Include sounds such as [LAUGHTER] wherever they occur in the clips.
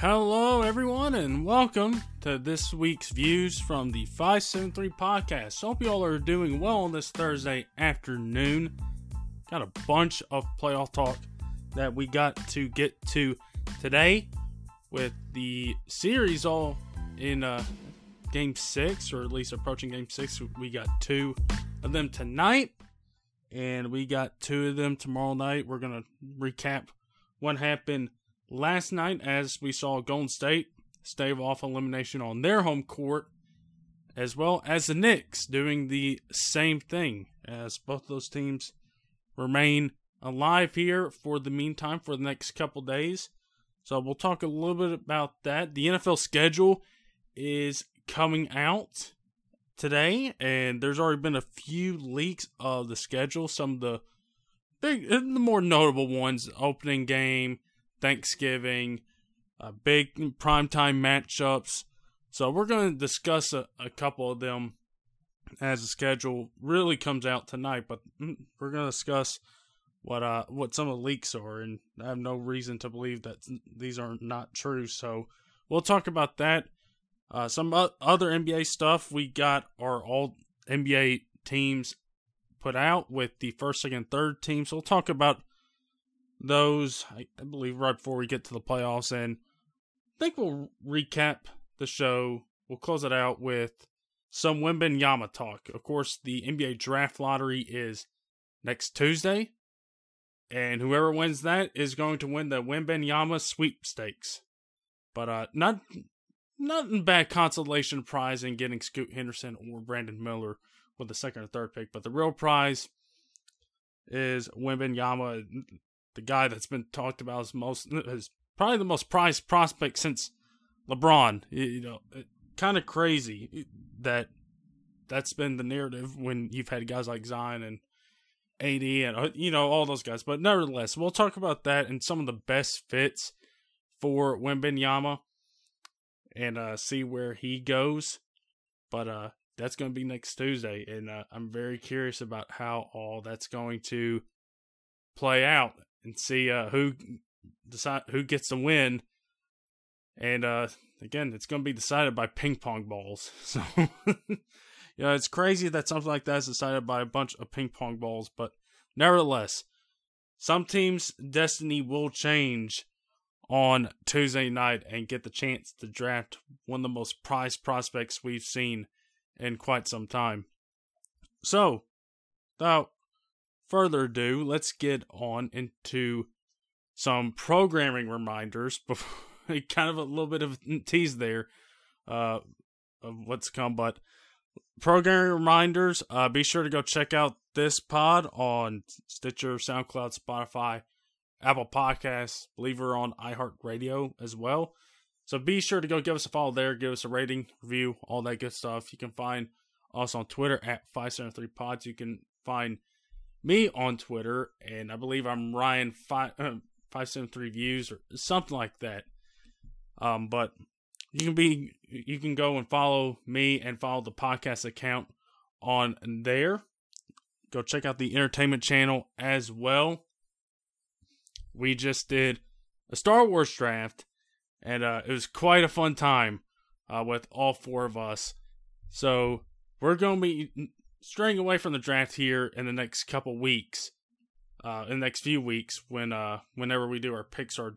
Hello, everyone, and welcome to this week's views from the 573 podcast. Hope you all are doing well on this Thursday afternoon. Got a bunch of playoff talk that we got to get to today with the series all in uh, game six, or at least approaching game six. We got two of them tonight, and we got two of them tomorrow night. We're going to recap what happened last night as we saw Golden State stave off elimination on their home court, as well as the Knicks doing the same thing as both those teams remain alive here for the meantime for the next couple days. So we'll talk a little bit about that. The NFL schedule is coming out today, and there's already been a few leaks of the schedule. Some of the big, the more notable ones: opening game, Thanksgiving, uh, big primetime matchups. So we're going to discuss a, a couple of them as the schedule really comes out tonight. But mm, we're going to discuss what uh what some of the leaks are, and I have no reason to believe that these are not true. So we'll talk about that. Uh, some other NBA stuff we got our all NBA teams put out with the first, second, third teams. We'll talk about those, I, believe, right before we get to the playoffs. And I think we'll recap the show. We'll close it out with some Wembanyama talk. Of course, the NBA draft lottery is next Tuesday. And whoever wins that is going to win the Wembanyama sweepstakes. But uh not nothing bad consolation prize in getting Scoot Henderson or Brandon Miller with the second or third pick. But the real prize is Wembanyama the guy that's been talked about as most is probably the most prized prospect since LeBron. You know, kind of crazy that that's been the narrative when you've had guys like Zion and AD and uh, you know all those guys. But nevertheless, we'll talk about that and some of the best fits for Wembanyama and uh, see where he goes. But uh, that's going to be next Tuesday, and uh, I'm very curious about how all that's going to play out and see uh, who decide who gets the win. And uh, again, it's going to be decided by ping pong balls. [LAUGHS] So, you know, it's crazy that something like that is decided by a bunch of ping pong balls. But nevertheless, some teams' destiny will change on Tuesday night and get the chance to draft one of the most prized prospects we've seen in quite some time. So, without further ado, let's get on into some programming reminders. [LAUGHS] Before, kind of a little bit of tease there uh, of what's come, but programming reminders. Uh, be sure to go check out this pod on Stitcher, SoundCloud, Spotify, Apple Podcasts. Believe we're on iHeartRadio as well. So be sure to go give us a follow there, give us a rating, review, all that good stuff. You can find us on Twitter at 573pods. You can find me on Twitter, and I believe I'm Ryan five uh, five seven three views or something like that. Um, but you can be you can go and follow me and follow the podcast account on there. Go check out the entertainment channel as well. We just did a Star Wars draft, and uh, it was quite a fun time uh, with all four of us. So we're going to be straying away from the draft here in the next couple weeks, uh, in the next few weeks, when uh, whenever we do our Pixar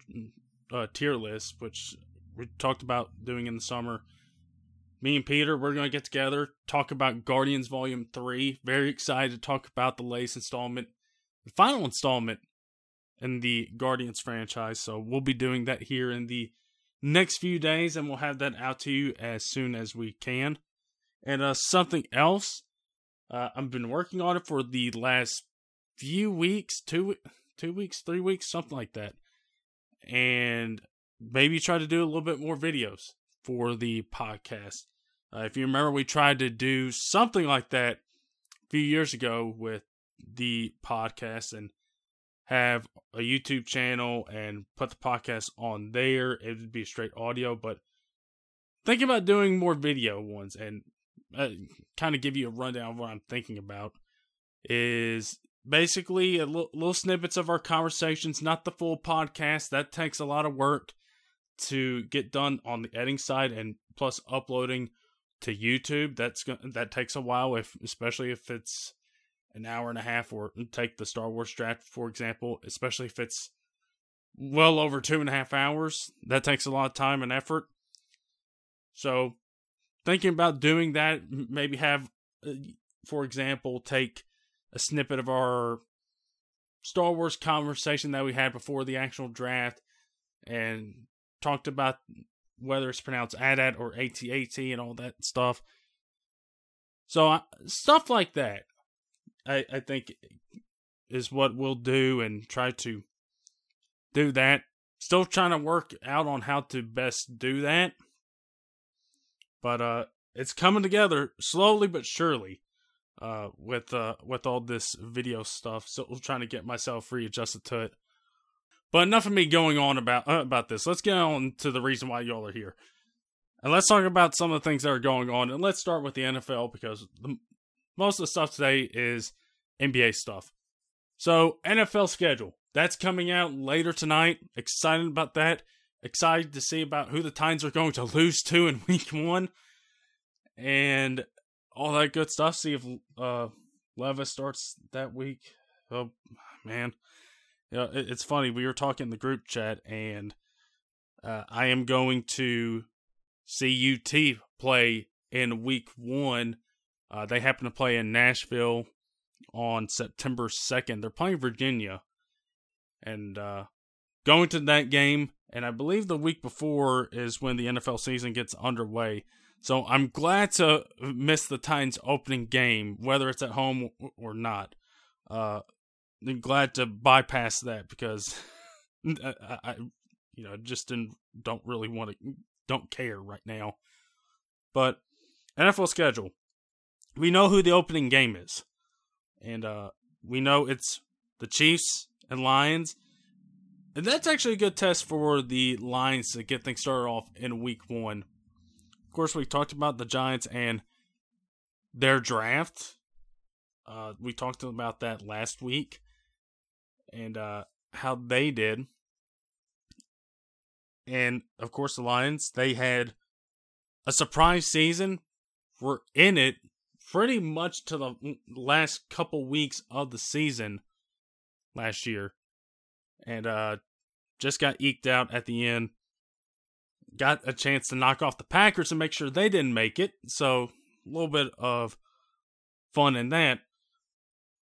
uh, tier list, which we talked about doing in the summer. Me and Peter, we're gonna get together, talk about Guardians Volume Three. Very excited to talk about the latest installment, the final installment in the Guardians franchise. So we'll be doing that here in the next few days, and we'll have that out to you as soon as we can. And uh, something else uh, I've been working on it for the last few weeks, two two weeks, three weeks, something like that, and maybe try to do a little bit more videos for the podcast. Uh, if you remember, we tried to do something like that a few years ago with the podcast and have a YouTube channel and put the podcast on there. It would be straight audio, but thinking about doing more video ones and uh, kind of give you a rundown of what I'm thinking about is basically a l- little snippets of our conversations, not the full podcast. That takes a lot of work to get done on the editing side and plus uploading to YouTube. That's that takes a while if especially if it's an hour and a half or take the Star Wars draft for example, especially if it's well over two and a half hours. That takes a lot of time and effort. So thinking about doing that, maybe have, uh, for example, take a snippet of our Star Wars conversation that we had before the actual draft and talked about whether it's pronounced AT-AT or AT-AT and all that stuff. So uh, stuff like that, I, I think is what we'll do and try to do that. Still trying to work out on how to best do that. But uh it's coming together slowly but surely uh with uh with all this video stuff. So I'm trying to get myself readjusted to it. But enough of me going on about uh, about this. Let's get on to the reason why y'all are here. And let's talk about some of the things that are going on. And let's start with the NFL because the, most of the stuff today is NBA stuff. So, NFL schedule. That's coming out later tonight. Excited about that. Excited to see about who the Titans are going to lose to in [LAUGHS] week one. And all that good stuff. See if uh, Levis starts that week. Oh, man. You know, it, it's funny. We were talking in the group chat, and uh, I am going to see UT play in week one. Uh, they happen to play in Nashville on September 2nd. They're playing Virginia and uh, going to that game. And I believe the week before is when the NFL season gets underway. So I'm glad to miss the Titans opening game, whether it's at home or not. Uh, I'm glad to bypass that because [LAUGHS] I, I, you know, just didn't, don't really want to, don't care right now. But NFL schedule, we know who the opening game is, and uh, we know it's the Chiefs and Lions. And that's actually a good test for the Lions to get things started off in week one. Of course, we talked about the Giants and their draft. Uh, we talked about that last week and uh, how they did. And of course, the Lions, they had a surprise season. Were in it pretty much to the last couple weeks of the season last year, and uh, just got eked out at the end. Got a chance to knock off the Packers and make sure they didn't make it. So a little bit of fun in that.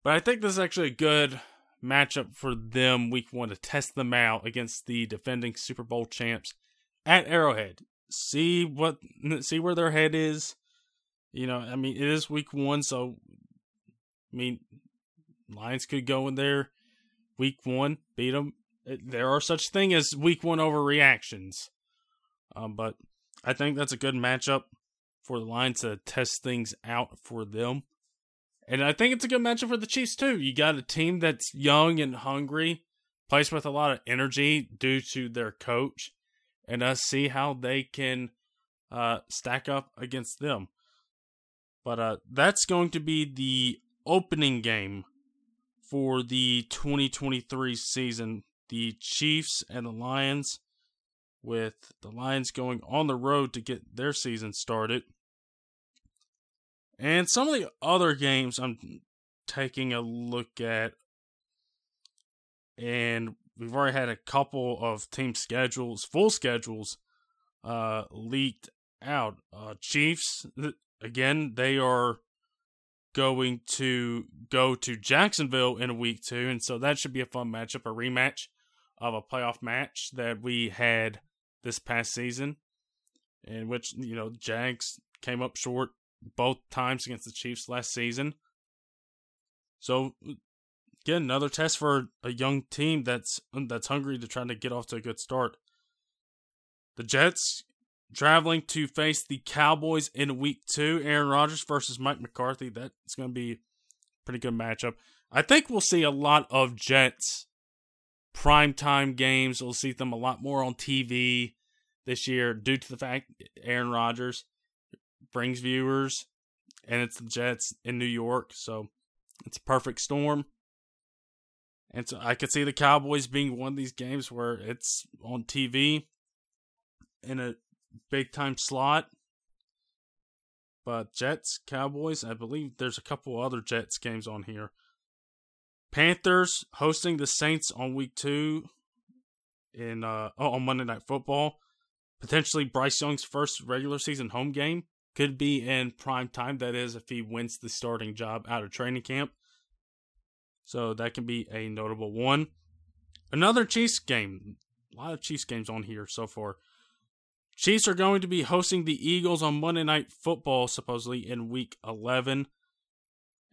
But I think this is actually a good matchup for them week one to test them out against the defending Super Bowl champs at Arrowhead. See what see where their head is. You know, I mean, it is week one, so I mean, Lions could go in there week one, beat them. There are such thing as week one overreactions, um, but I think that's a good matchup for the Lions to test things out for them. And I think it's a good matchup for the Chiefs too. You got a team that's young and hungry, plays with a lot of energy due to their coach, and us see how they can uh, stack up against them. But uh, that's going to be the opening game for the 2023 season. The Chiefs and the Lions, with the Lions going on the road to get their season started. And some of the other games I'm taking a look at, and we've already had a couple of team schedules, full schedules, uh, leaked out. Uh, Chiefs, again, they are going to go to Jacksonville in week two, and so that should be a fun matchup, a rematch of a playoff match that we had this past season, in which you know Jags came up short both times against the Chiefs last season. So again, another test for a young team that's that's hungry to try to get off to a good start. The Jets traveling to face the Cowboys in week two. Aaron Rodgers versus Mike McCarthy. That's going to be a pretty good matchup. I think we'll see a lot of Jets primetime games. We'll see them a lot more on TV this year due to the fact Aaron Rodgers brings viewers, and it's the Jets in New York, so it's a perfect storm. And so I could see the Cowboys being one of these games where it's on TV. in a big time slot. But Jets, Cowboys, I believe there's a couple other Jets games on here. Panthers hosting the Saints on week two in uh oh, on Monday Night Football. Potentially Bryce Young's first regular season home game could be in prime time. That is, if he wins the starting job out of training camp. So that can be a notable one. Another Chiefs game. A lot of Chiefs games on here so far. Chiefs are going to be hosting the Eagles on Monday Night Football, supposedly in Week 11.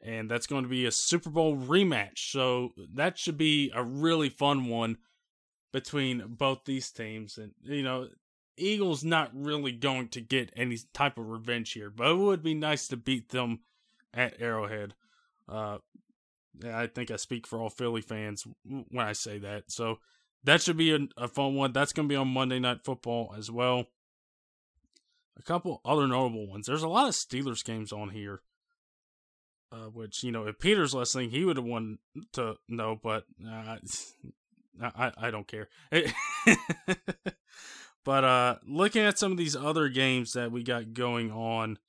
And that's going to be a Super Bowl rematch. So that should be a really fun one between both these teams. And, you know, Eagles not really going to get any type of revenge here, but it would be nice to beat them at Arrowhead. Uh, I think I speak for all Philly fans when I say that. So that should be a, a fun one. That's going to be on Monday Night Football as well. A couple other notable ones. There's a lot of Steelers games on here. Uh, which you know, if Peter's listening, he would have wanted to know, but uh, [LAUGHS] I I don't care. [LAUGHS] but uh, looking at some of these other games that we got going on,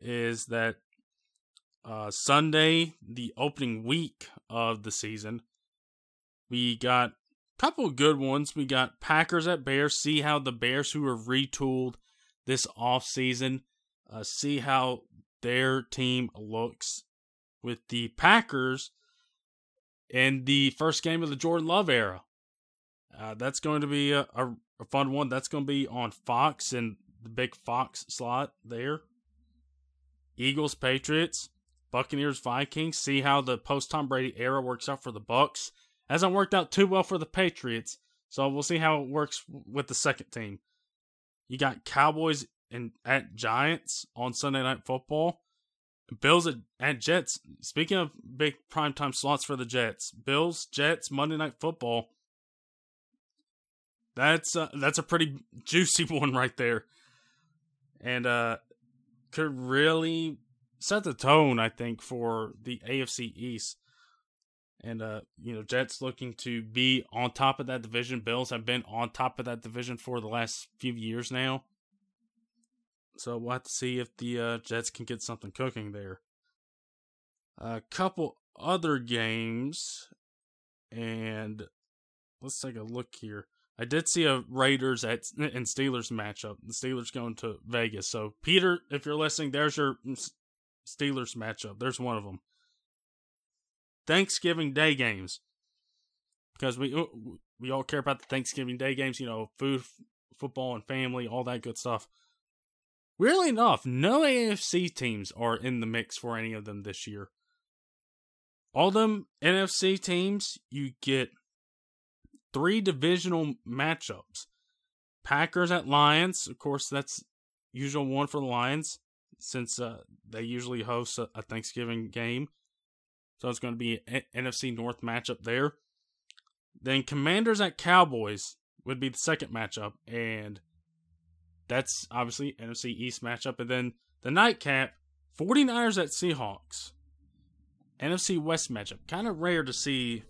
is that uh, Sunday, the opening week of the season, we got couple good ones. We got Packers at Bears. See how the Bears, who are retooled this offseason, uh, see how their team looks with the Packers in the first game of the Jordan Love era. Uh, that's going to be a, a, a fun one. That's going to be on Fox and the big Fox slot there. Eagles, Patriots. Buccaneers Vikings. See how the post Tom Brady era works out for the Bucs. Hasn't worked out too well for the Patriots, so we'll see how it works with the second team. You got Cowboys and at Giants on Sunday Night Football. Bills at, Jets. Speaking of big primetime slots for the Jets, Bills Jets Monday Night Football. That's uh, that's a pretty juicy [LAUGHS] one right there, and uh, could really set the tone, I think, for the AFC East. And uh, you know, Jets looking to be on top of that division. Bills have been on top of that division for the last few years now. So we'll have to see if the uh, Jets can get something cooking there. A couple other games, and let's take a look here. I did see a Raiders at and Steelers matchup. The Steelers going to Vegas. So Peter, if you're listening, there's your Steelers matchup. There's one of them. Thanksgiving Day games. Because we we all care about the Thanksgiving Day games, you know, food, football, and family, all that good stuff. Weirdly enough, no AFC teams are in the mix for any of them this year. All them NFC teams, you get three divisional matchups. Packers at Lions, of course, that's usual one for the Lions since uh, they usually host a, a, Thanksgiving game. So it's going to be an NFC North matchup there. Then Commanders at Cowboys would be the second matchup, and that's obviously NFC East matchup. And then the nightcap, 49ers at Seahawks. NFC West matchup. Kind of rare to see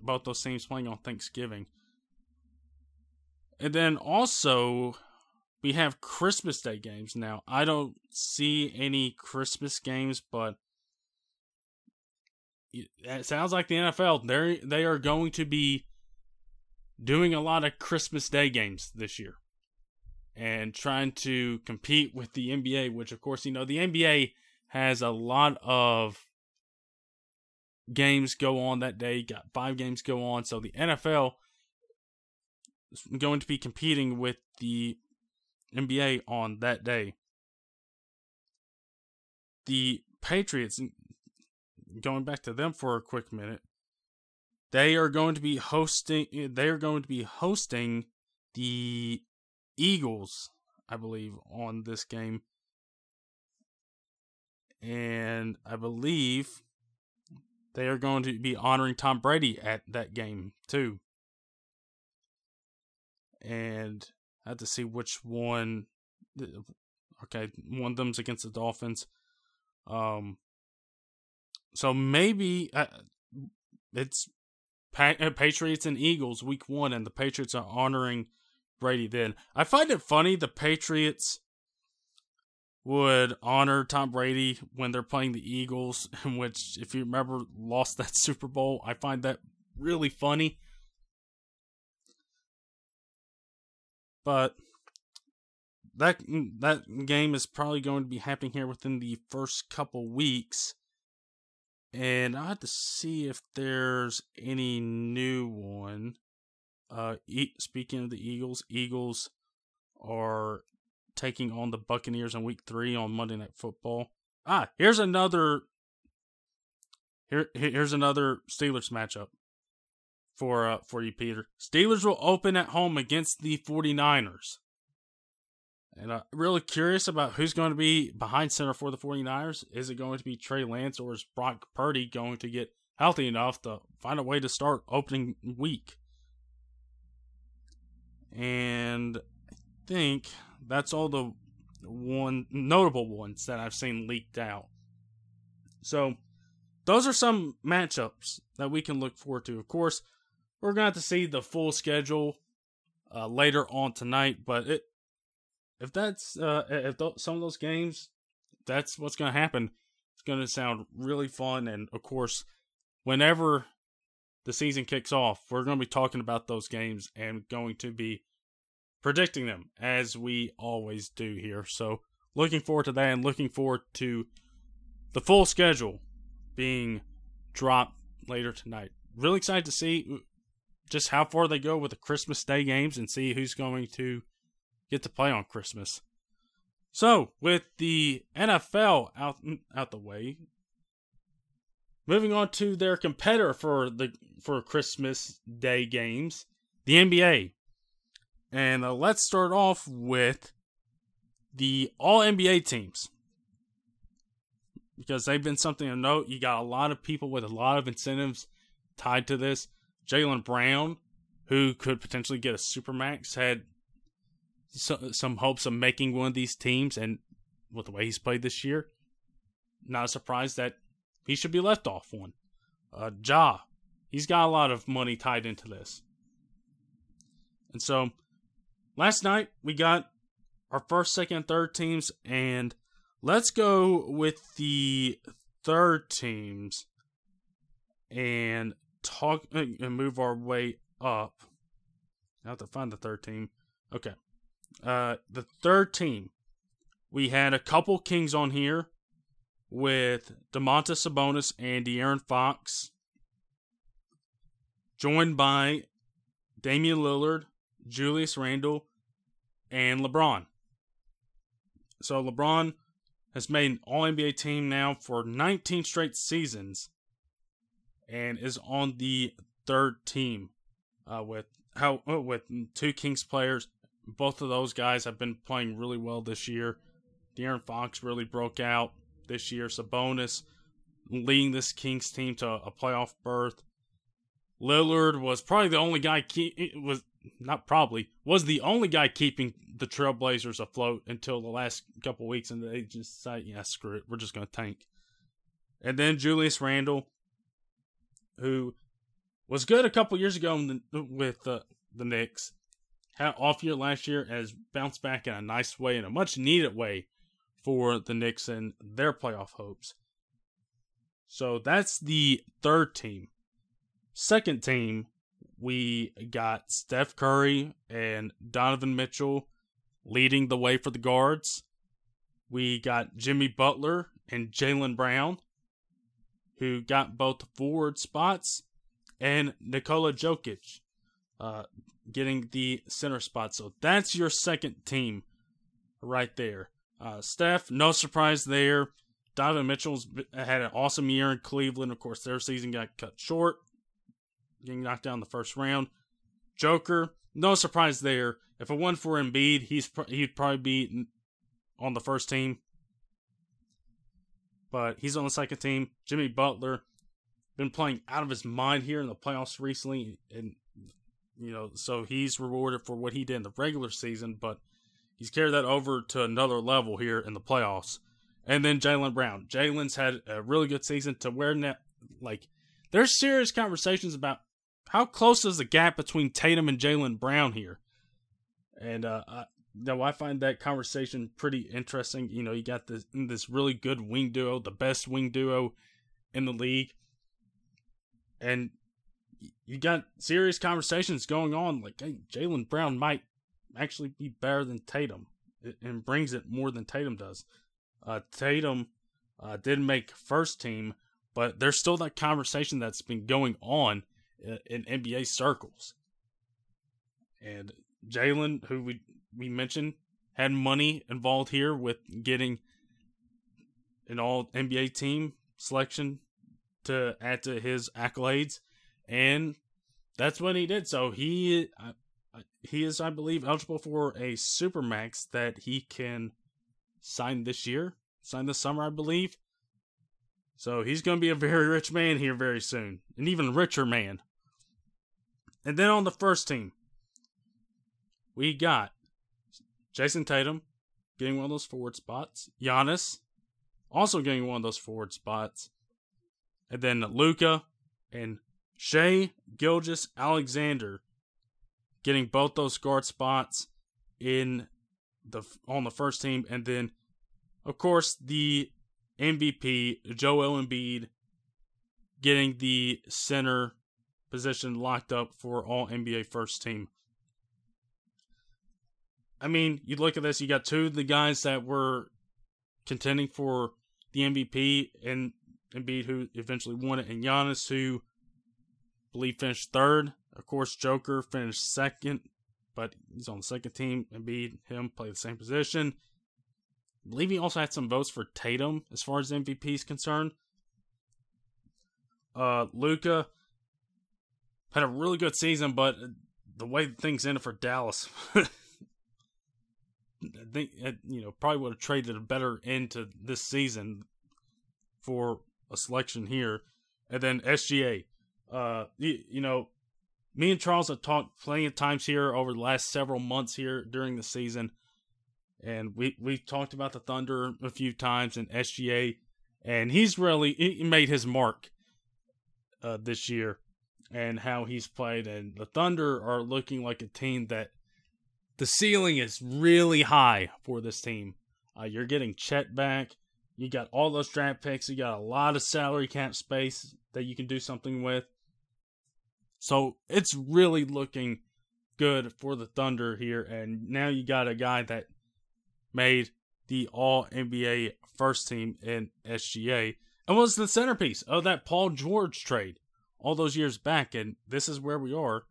both those teams playing on Thanksgiving. And then also we have Christmas Day games now. I don't see any Christmas games, but it sounds like the NFL they they are going to be doing a lot of Christmas Day games this year and trying to compete with the NBA, which of course you know the NBA has a lot of games go on that day. Got five games go on, so the NFL is going to be competing with the NBA on that day. The Patriots, going back to them for a quick minute, they are going to be hosting. They are going to be hosting the Eagles, I believe, on this game, and I believe they are going to be honoring Tom Brady at that game too. And I have to see which one. Okay, one of them's against the Dolphins. Um, so maybe uh, it's pa- uh, Patriots and Eagles week one, and the Patriots are honoring Brady then. I find it funny the Patriots would honor Tom Brady when they're playing the Eagles, [LAUGHS] which, if you remember, lost that [LAUGHS] Super Bowl. I find that really funny. But that that game is probably going to be happening here within the first couple weeks. And I have to see if there's any new one. Uh, e- speaking of the Eagles, Eagles are taking on the Buccaneers in Week Three on Monday Night Football. Ah, here's another. Here, here's another Steelers matchup for uh, for you, Peter. Steelers will open at home against the 49ers. And I'm really curious about who's going to be behind center for the 49ers. Is it going to be Trey Lance or is Brock Purdy going to get healthy enough to find a way to start opening week? And I think that's all the one notable ones that I've seen leaked out. So those are some matchups that we can look forward to. Of course, we're going to have to see the full schedule uh, later on tonight, but it if that's uh, if th- some of those games, that's what's going to happen. It's going to sound really fun, and of course, whenever the season kicks off, we're going to be talking about those games and going to be predicting them as we always do here. So, looking forward to that and looking forward to the full schedule being dropped later tonight. Really excited to see uh, just how far they go with the Christmas Day games and see who's going to get to play on Christmas. So, with the NFL out out the way, moving on to their competitor for the for Christmas Day games, the NBA. And uh, let's start off with the All NBA teams. Because they've been something to note. You got a lot of people with a lot of incentives tied to this. Jaylen Brown, who could potentially get a supermax, had so, some hopes of making one of these teams, and with the way he's played this year, not a surprise that he should be left off one. Uh, Ja, he's got a lot of money tied into this. And so last night we got our first, second, third teams, and let's go with the third teams and talk uh, and move our way up. I have to find the third team. Okay. Uh, the third team, we had a couple Kings on here with Domantas Sabonis and De'Aaron Fox, joined by Damian Lillard, Julius Randle, and LeBron. So LeBron has made an All NBA team now for 19 straight seasons, and is on the third team uh, with how with two Kings players both of those guys have been playing really well this year. De'Aaron Fox really broke out this year. Sabonis leading this Kings team to a playoff berth. Lillard was probably the only guy keep was not probably was the only guy keeping the Trailblazers afloat until the last couple weeks, and they just decided, yeah, screw it, we're just gonna tank. And then Julius Randle, who was good a couple years ago the, with uh, the Knicks, off year last year has bounced back in a nice way, in a much needed way for the Knicks and their playoff hopes. So that's the third team. Second team, we got Steph Curry and Donovan Mitchell leading the way for the guards. We got Jimmy Butler and Jaylen Brown, who got both forward spots, and Nikola Jokic, uh, getting the center spot. So that's your second team right there. Uh, Steph, no surprise there. Donovan Mitchell's had an awesome year in Cleveland. Of course, their season got cut short, getting knocked down the first round. Joker, no surprise there. If it wasn't for Embiid, he's he'd probably be on the first team, but he's on the second team. Jimmy Butler been playing out of his mind here in the playoffs recently, and you know, so he's rewarded for what he did in the regular season, but he's carried that over to another level here in the playoffs. And then Jaylen Brown. Jaylen's had a really good season to where now, like, there's serious conversations about how close is the gap between Tatum and Jaylen Brown here. And uh, I, now I find that conversation pretty interesting. You know, you got this this really good wing duo, the best wing duo in the league, and you got serious conversations going on. Like, hey, Jaylen Brown might actually be better than Tatum, and brings it more than Tatum does. Uh, Tatum uh, did make first team, but there's still that conversation that's been going on in, in NBA circles. And Jaylen, who we we mentioned, had money involved here with getting an all NBA team selection to add to his accolades, and that's what he did. So he uh, he is, I believe, eligible for a supermax that he can sign this year, sign this summer, I believe. So he's going to be a very rich man here very soon, an even richer man. And then on the first team, we got Jayson Tatum getting one of those forward spots, Giannis also getting one of those forward spots, and then Luka and Shai Gilgeous-Alexander getting both those guard spots in the on the first team, and then of course the MVP Joel Embiid getting the center position locked up for all NBA first team. I mean, you look at this, you got two of the guys that were contending for the MVP and Embiid who eventually won it, and Giannis who believe finished third. Of course, Joker finished second, but he's on the second team. And Embiid, him play the same position. I believe he also had some votes for Tatum as far as MVP is concerned. Uh, Luka had a really good season, but the way things ended for Dallas, [LAUGHS] I think you know probably would have traded a better end to this season for a selection here, and then SGA. Uh, you, you know, me and Charles have talked plenty of times here over the last several months here during the season, and we we've talked about the Thunder a few times and SGA, and he's really he made his mark uh, this year, and how he's played, and the Thunder are looking like a team that the ceiling is really high for this team. Uh, you're getting Chet back. You got all those draft picks. You got a lot of salary cap space that you can do something with. So it's really looking good for the Thunder here. And now you got a guy that made the All NBA first team in SGA and was the centerpiece of that Paul George trade all those years back. And this is where we are.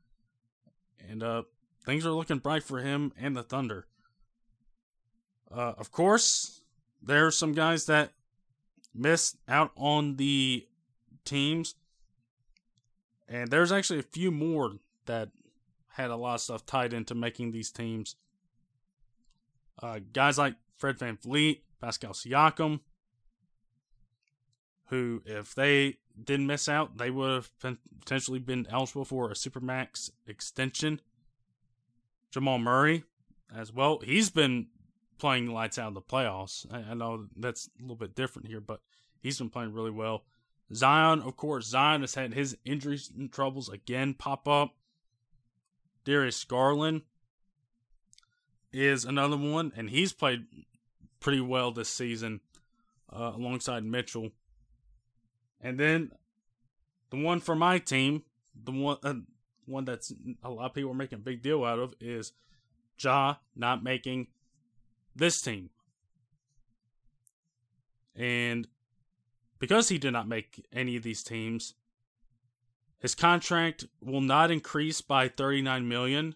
And uh, things are looking bright for him and the Thunder. Uh, of course, there are some guys that missed out on the teams and there's actually a few more that had a lot of stuff tied into making these teams. Uh, guys like Fred Van VanVleet, Pascal Siakam, who, if they didn't miss out, they would have potentially been eligible for a Supermax extension. Jamal Murray, as well. He's been playing lights out in the playoffs. I, I know that's a little bit different here, but he's been playing really well. Zion, of course, Zion has had his injuries and troubles again pop up. Darius Garland is another one, and he's played pretty well this season uh, alongside Mitchell. And then the one for my team, the one uh, one that's a lot of people are making a big deal out of is Ja not making this team. And because he did not make any of these teams, his contract will not increase by 39 million,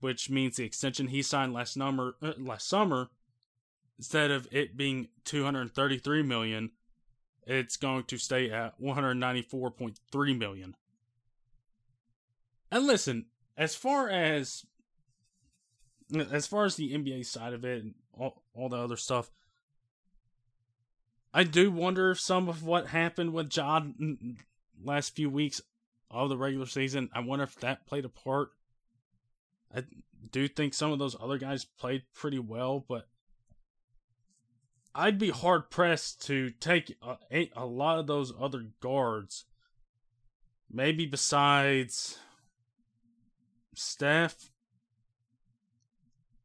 which means the extension he signed last number uh, last summer instead of it being 233 million, it's going to stay at 194.3 million. And listen, as far as as far as the NBA side of it and all, all the other stuff, I do wonder if some of what happened with John last few weeks of the regular season, I wonder if that played a part. I do think some of those other guys played pretty well, but I'd be hard pressed to take a, a lot of those other guards. Maybe besides Steph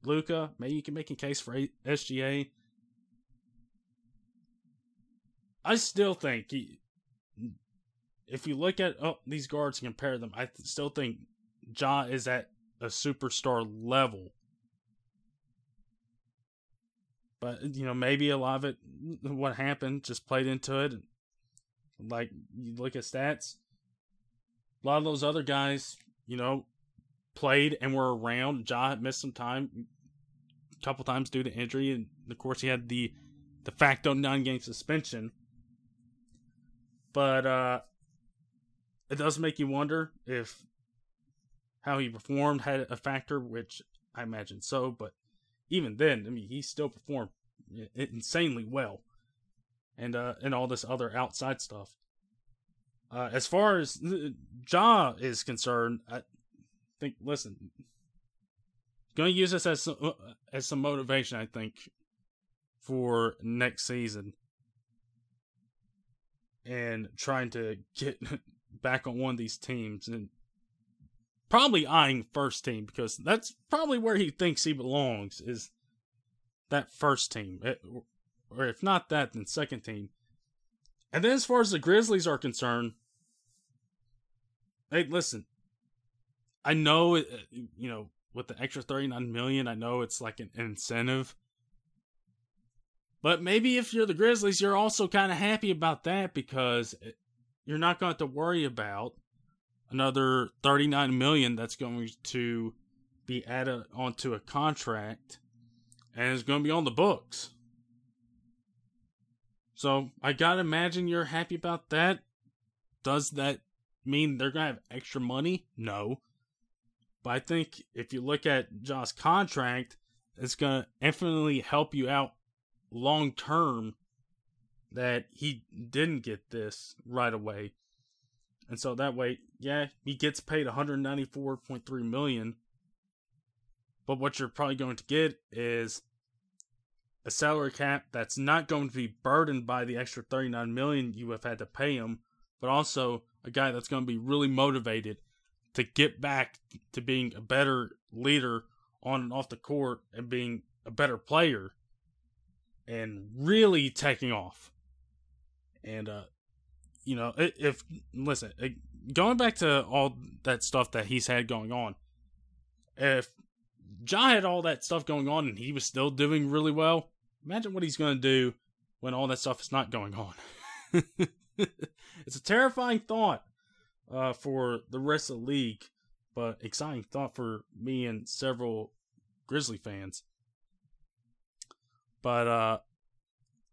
Luka, Maybe you can make a case for SGA. I still think he, if you look at oh, these guards and compare them, I still think Ja is at a superstar level. But you know, maybe a lot of it, what happened, just played into it. Like you look at stats, a lot of those other guys, you know, played and were around. Ja missed some time, a couple times due to injury, and of course he had the de facto nine game suspension. But uh, it does make you wonder if how he performed had a factor, which I imagine so. But even then, I mean, he still performed insanely well, and uh, and all this other outside stuff. Uh, as far as Ja is concerned, I think listen, going to use this as some, uh, as some motivation. I think for next season and trying to get [LAUGHS] back on one of these teams and probably eyeing first team because that's probably where he thinks he belongs is that first team. Or if not that then second team. And then as far as the grizzlies are concerned hey listen i know eh, you know with the extra 39 million i know it's like an incentive but maybe if you're the Grizzlies, you're also kind of happy about that because you're not going to, have to worry about another 39 million that's going to be added onto a contract and it's going to be on the books. So I gotta imagine you're happy about that. Does that mean they're gonna have extra money? No. But I think if you look at Ja's contract, it's gonna infinitely help you out long term that he didn't get this right away. And so that way, yeah, he gets paid 194.3 million. But what you're probably going to get is a salary cap that's not going to be burdened by the extra 39 million you have had to pay him, but also a guy that's going to be really motivated to get back to being a better leader on and off the court and being a better player and really taking off. And uh, you know, if listen, going back to all that stuff that he's had going on, if Ja had all that stuff going on and he was still doing really well, imagine what he's going to do when all that stuff is not going on. [LAUGHS] it's a terrifying thought uh, for the rest of the league, but exciting thought for me and several Grizzly fans. But uh,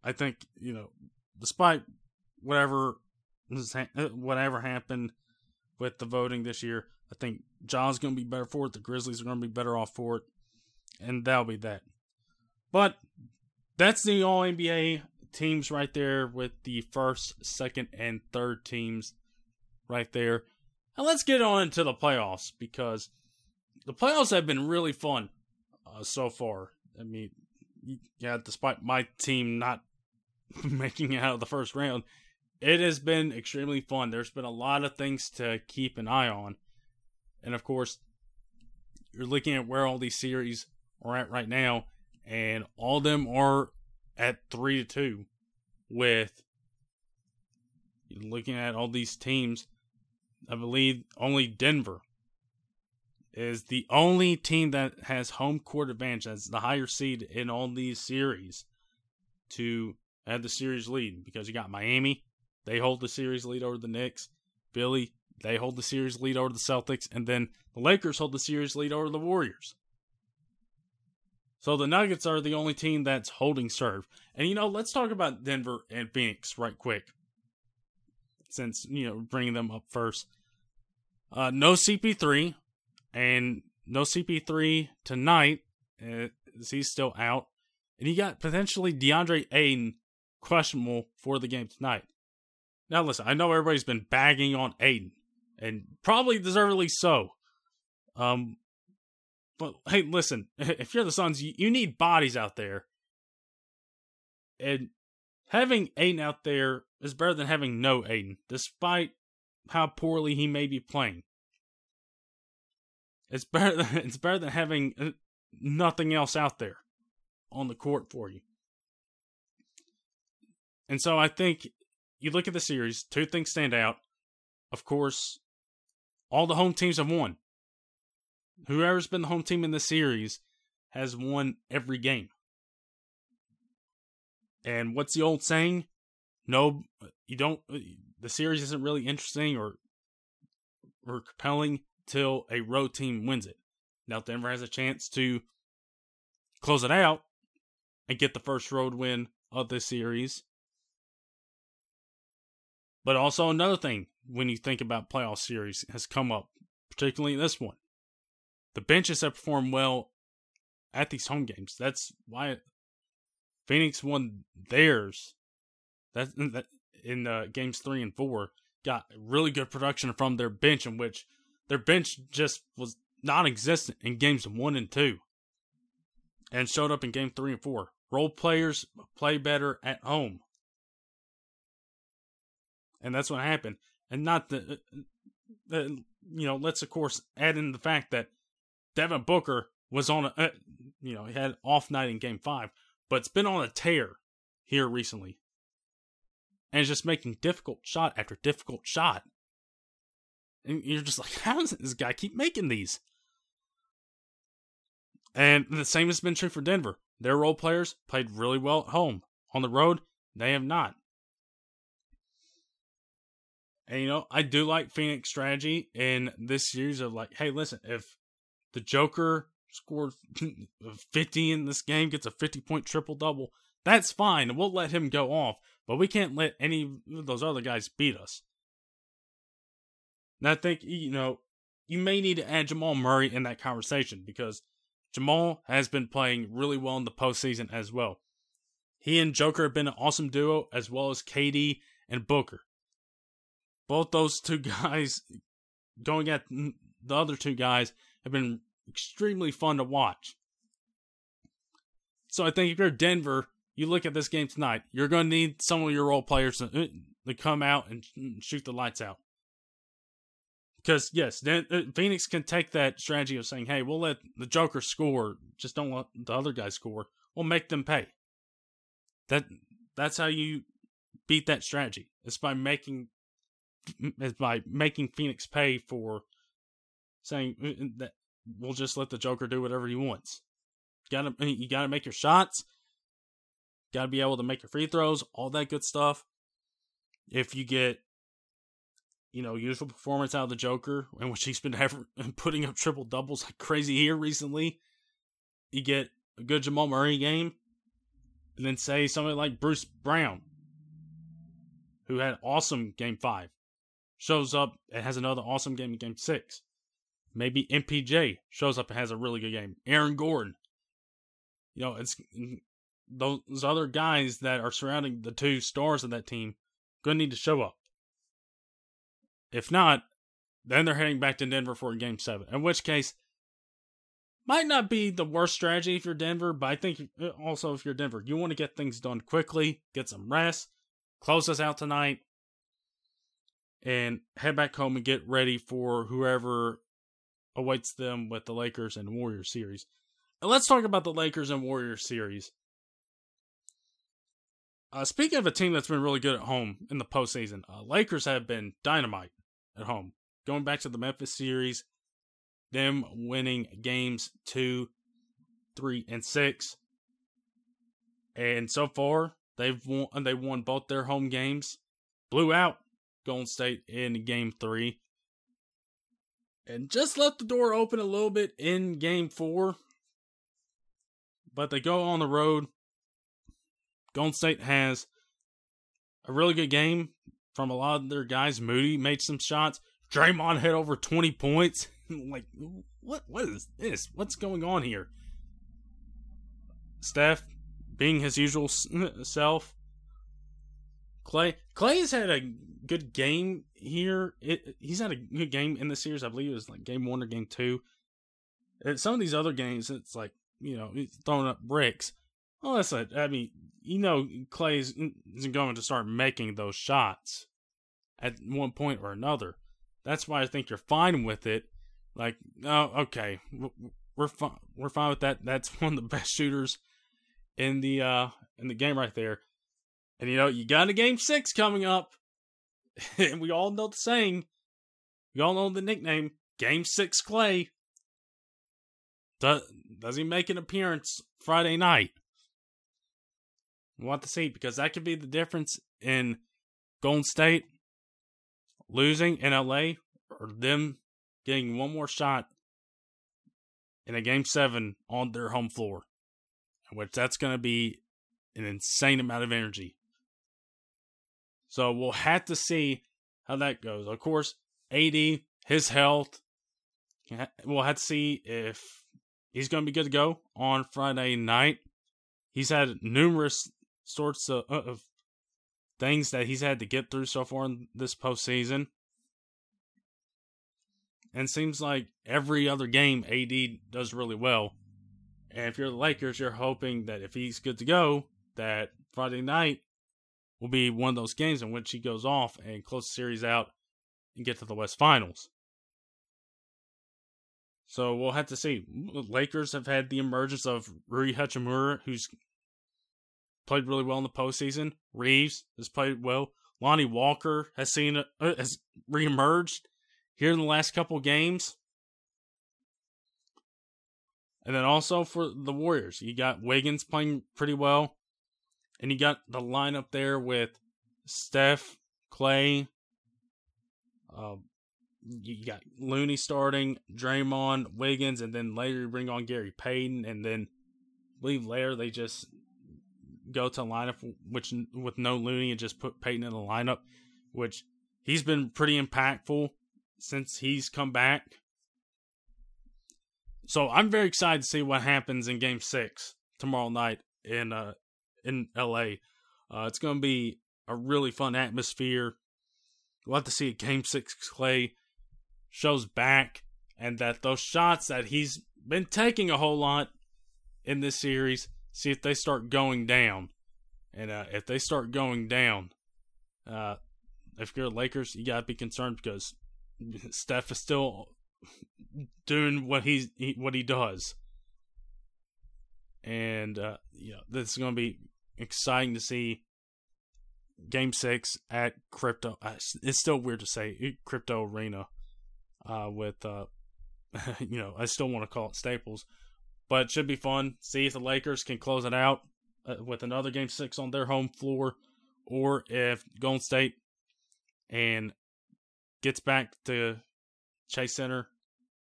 I think you know, despite whatever uh, whatever happened with the voting this year, I think John's going to be better for it. The Grizzlies are going to be better off for it, and that'll be that. But that's the All NBA teams right there with the first, second, and third teams right there. And let's get on into the playoffs because the playoffs have been really fun uh, so far. I mean, yeah, despite my team not [LAUGHS] making it out of the first round, it has been extremely fun. There's been a lot of things to keep an eye on. And of course, you're looking at where all these series are at right now, and all of them are at three to two with looking at all these teams. I believe only Denver is the only team that has home court advantage as the higher seed in all these series to have the series lead because you got Miami, they hold the series lead over the Knicks. Philly, they hold the series lead over the Celtics, and then the Lakers hold the series lead over the Warriors. So the Nuggets are the only team that's holding serve. And you know, let's talk about Denver and Phoenix right quick. Since, you know, bringing them up first. Uh, no CP3 and no CP3 tonight. Uh, he's still out. And you got potentially DeAndre Ayton questionable for the game tonight. Now, listen, I know everybody's been bagging on Ayton, and probably deservedly so. Um, but hey, listen, [LAUGHS] if you're the Suns, you, you need bodies out there, and having Ayton out there is better than having no Ayton, despite how poorly he may be playing. It's better. Than, [LAUGHS] it's better than having uh, nothing else out there on the court for you. And so I think you look at the series, two things stand out. Of course, all the home teams have won. Whoever's been the home team in the series has won every game. And what's the old saying? No, you don't. The series isn't really interesting or or compelling till a road team wins it. Now Denver has a chance to close it out and get the first road win of this series. But also another thing when you think about playoff series has come up, particularly this one. The benches have performed well at these home games. That's why Phoenix won theirs. That, that in uh, games three and four got really good production from their bench, in which their bench just was non-existent in games one and two, and showed up in game three and four. Role players play better at home, and that's what happened. And not the, the you know, let's of course add in the fact that Devin Booker was on a, uh, you know, he had off night in game five, but it's been on a tear here recently. And it's just making difficult shot after difficult shot. And you're just like, [LAUGHS] how does this guy keep making these? And the same has been true for Denver. Their role players played really well at home. On the road, they have not. And you know, I do like Phoenix strategy in this series of like, hey, listen, if the Joker scored [LAUGHS] 50 in this game, gets a 50 point triple double, that's fine. We'll let him go off, but we can't let any of those other guys beat us. And I think, you know, you may need to add Jamal Murray in that conversation because Jamal has been playing really well in the postseason as well. He and Joker have been an awesome duo, as well as KD and Booker. Both those two [LAUGHS] guys going at the other two guys have been extremely fun to watch. So I think if you're Denver, you look at this game tonight, you're going to need some of your role players to, uh, to come out and shoot the lights out. Because yes, then uh, Phoenix can take that strategy of saying, "Hey, we'll let the Joker score, just don't let the other guys score. We'll make them pay." That that's how you beat that strategy. It's by making it's by making Phoenix pay for saying uh, that we'll just let the Joker do whatever he wants. You gotta you gotta make your shots. Gotta be able to make your free throws, all that good stuff. If you get, you know, usual performance out of the Joker, in which he's been having, [LAUGHS] putting up triple doubles like crazy here recently, you get a good Jamal Murray game, and then say somebody like Bruce Brown, who had awesome game five, shows up and has another awesome game in game six. Maybe MPJ shows up and has a really good game. Aaron Gordon. You know, it's mm, those other guys that are surrounding the two stars of that team to need to show up. If not, then they're heading back to Denver for game seven. In which case, might not be the worst strategy if you're Denver, but I think uh, also if you're Denver, you want to get things done quickly, get some rest, close this out tonight, and head back home and get ready for whoever awaits them with the Lakers and Warriors series. And let's talk about the Lakers and Warriors series. Uh, speaking of a team that's been really good at home in the postseason, uh, Lakers have been dynamite at home. Going back to the Memphis series, them winning games two, three, and six, and so far they've won. They won both their home games. Blew out Golden State in Game Three, and just left the door open a little bit in game four. But they go on the road. Golden State has a really good game from a lot of their guys. Moody made some shots. Draymond had over 20 points. [LAUGHS] like, what? What is this? What's going on here? Steph, being his usual [LAUGHS] self. Klay, Klay Klay's had a good game here. It, he's had a good game in the series. I believe it was like game one or game two. And some of these other games, it's like you know he's throwing up bricks. Well, that's a, I mean, you know, Klay isn't going to start making those shots at one point or another. That's why I think you're fine with it. Like, oh, okay, we're fine. We're fine with that. That's [LAUGHS] one of the best shooters in the uh in the game right there. And you know, you got a game six coming up. [LAUGHS] and we all know the saying. We all know the nickname. Game six Klay. Does does he make an appearance Friday night? Want to see because that could be the difference in Golden State losing in LA or them getting one more shot in a game seven on their home floor. Which that's gonna be an insane amount of energy. So we'll have to see how that goes. Of course, AD, his health, we'll have to see if he's going to be good to go on Friday night. He's had numerous sorts of, uh, of things that he's had to get through so far in this postseason. And seems like every other game, AD does really well. And if you're the Lakers, you're hoping that if he's good to go, that Friday night will be one of those games in which he goes off and close the series out and get to the West Finals. So we'll have to see. Lakers have had the emergence of Rui Hachimura, who's played really well in the postseason. Reaves has played well. Lonnie Walker has seen uh, has reemerged here in the last couple games. And then also for the Warriors, you got Wiggins playing pretty well. And you got the lineup there with Steph, Klay, uh, you got Looney starting, Draymond, Wiggins, and then later you bring on Gary Payton, and then leave later they just go to lineup which with no Looney and just put Payton in the lineup, which he's been pretty impactful since he's come back. So I'm very excited to see what happens in Game Six tomorrow night in uh in LA. Uh, it's going to be a really fun atmosphere. We'll have to see if Game Six Klay shows back, and that those shots that he's been taking a whole lot in this series, see if they start going down. And uh, if they start going down, uh, if you're Lakers, you gotta be concerned because [LAUGHS] Steph is still doing what he's he, what he does. And uh, yeah, this is gonna be exciting to see game six at crypto uh, it's still weird to say crypto arena uh, with uh, [LAUGHS] you know i still want to call it staples but it should be fun see if the lakers can close it out uh, with another game six on their home floor or if golden state and gets back to chase center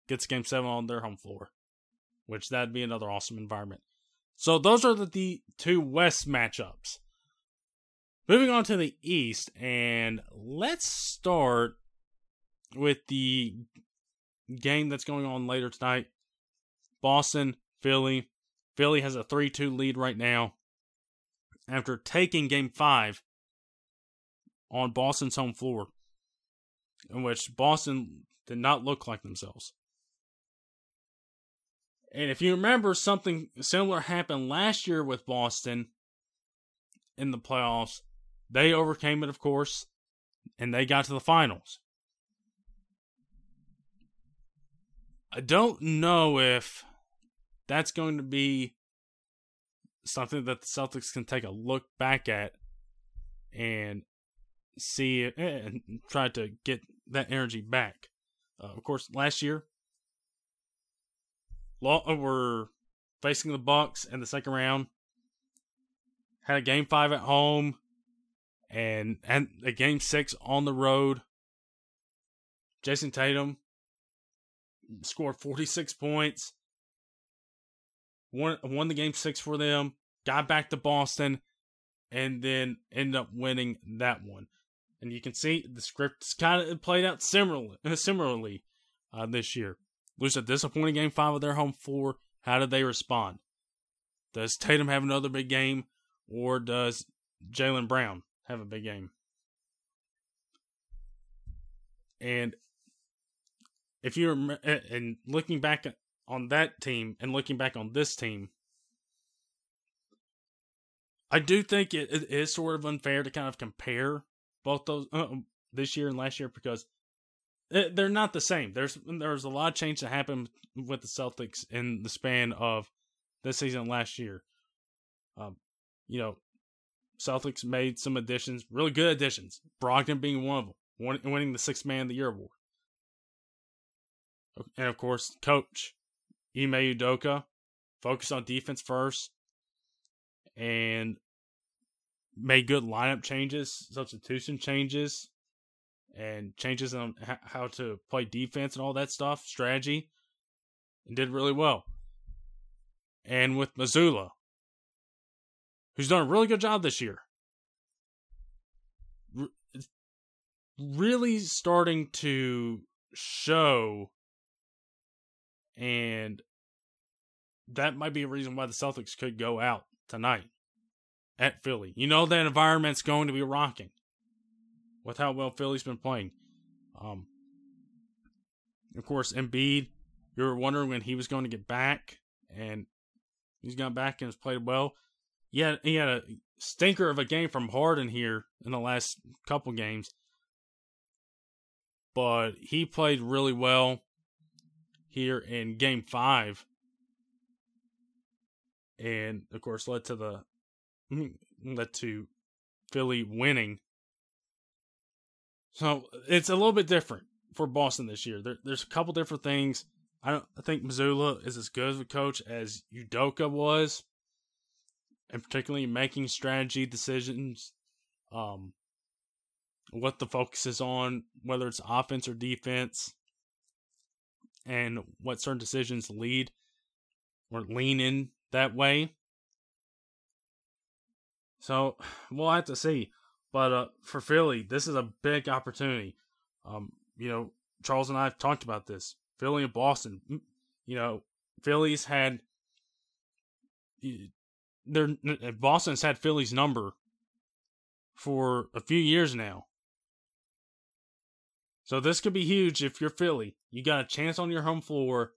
gets game seven on their home floor which that'd be another awesome environment so those are the, the two West matchups. Moving on to the East, and let's start with the game that's going on later tonight. Boston, Philly. Philly has a 3 2 lead right now after taking game five on Boston's home floor, in which Boston did not look like themselves. And if you remember, something similar happened last year with Boston in the playoffs. They overcame it, of course, and they got to the finals. I don't know if that's going to be something that the Celtics can take a look back at and see and try to get that energy back. Uh, of course, last year uh, were facing the Bucks in the second round. Had a game five at home, and and a game six on the road. Jayson Tatum scored forty six points. Won won the game six for them. Got back to Boston, and then ended up winning that one. And you can see the script's kind of played out similarly [LAUGHS] similarly uh, this year lose a disappointing game five of their home floor. How did they respond? Does Tatum have another big game, or does Jaylen Brown have a big game? And if you're and looking back on that team and looking back on this team, I do think it, it is sort of unfair to kind of compare both those uh, this year and last year because they're not the same. There's there's a lot of change that happened with the Celtics in the span of this season last year. Um, you know, Celtics made some additions, really good additions. Brogdon being one of them, winning the Sixth Man of the Year award, and of course, coach Ime Udoka, focused on defense first, and made good lineup changes, substitution changes, and changes on how to play defense and all that stuff, strategy, and did really well. And with Mazzulla, who's done a really good job this year, really starting to show, and that might be a reason why the Celtics could go out tonight at Philly. You know that environment's going to be rocking with how well Philly's been playing. Um, of course, Embiid, you were wondering when he was going to get back, and he's got back and has played well. Yeah, he, he had a stinker of a game from Harden here in the last couple games, but he played really well here in Game Five, and of course led to the led to Philly winning. So it's a little bit different for Boston this year. There, there's a couple different things. I don't. I think Mazzulla is as good of a coach as Udoka was, and particularly making strategy decisions. Um, what the focus is on, whether it's offense or defense, and what certain decisions lead or lean in that way. So [SIGHS] we'll have to see. But uh, for Philly, this is a big opportunity. Um, you know, Charles and I have talked about this. Philly and Boston. You know, Philly's had their Boston's had Philly's number for a few years now. So this could be huge if you're Philly. You got a chance on your home floor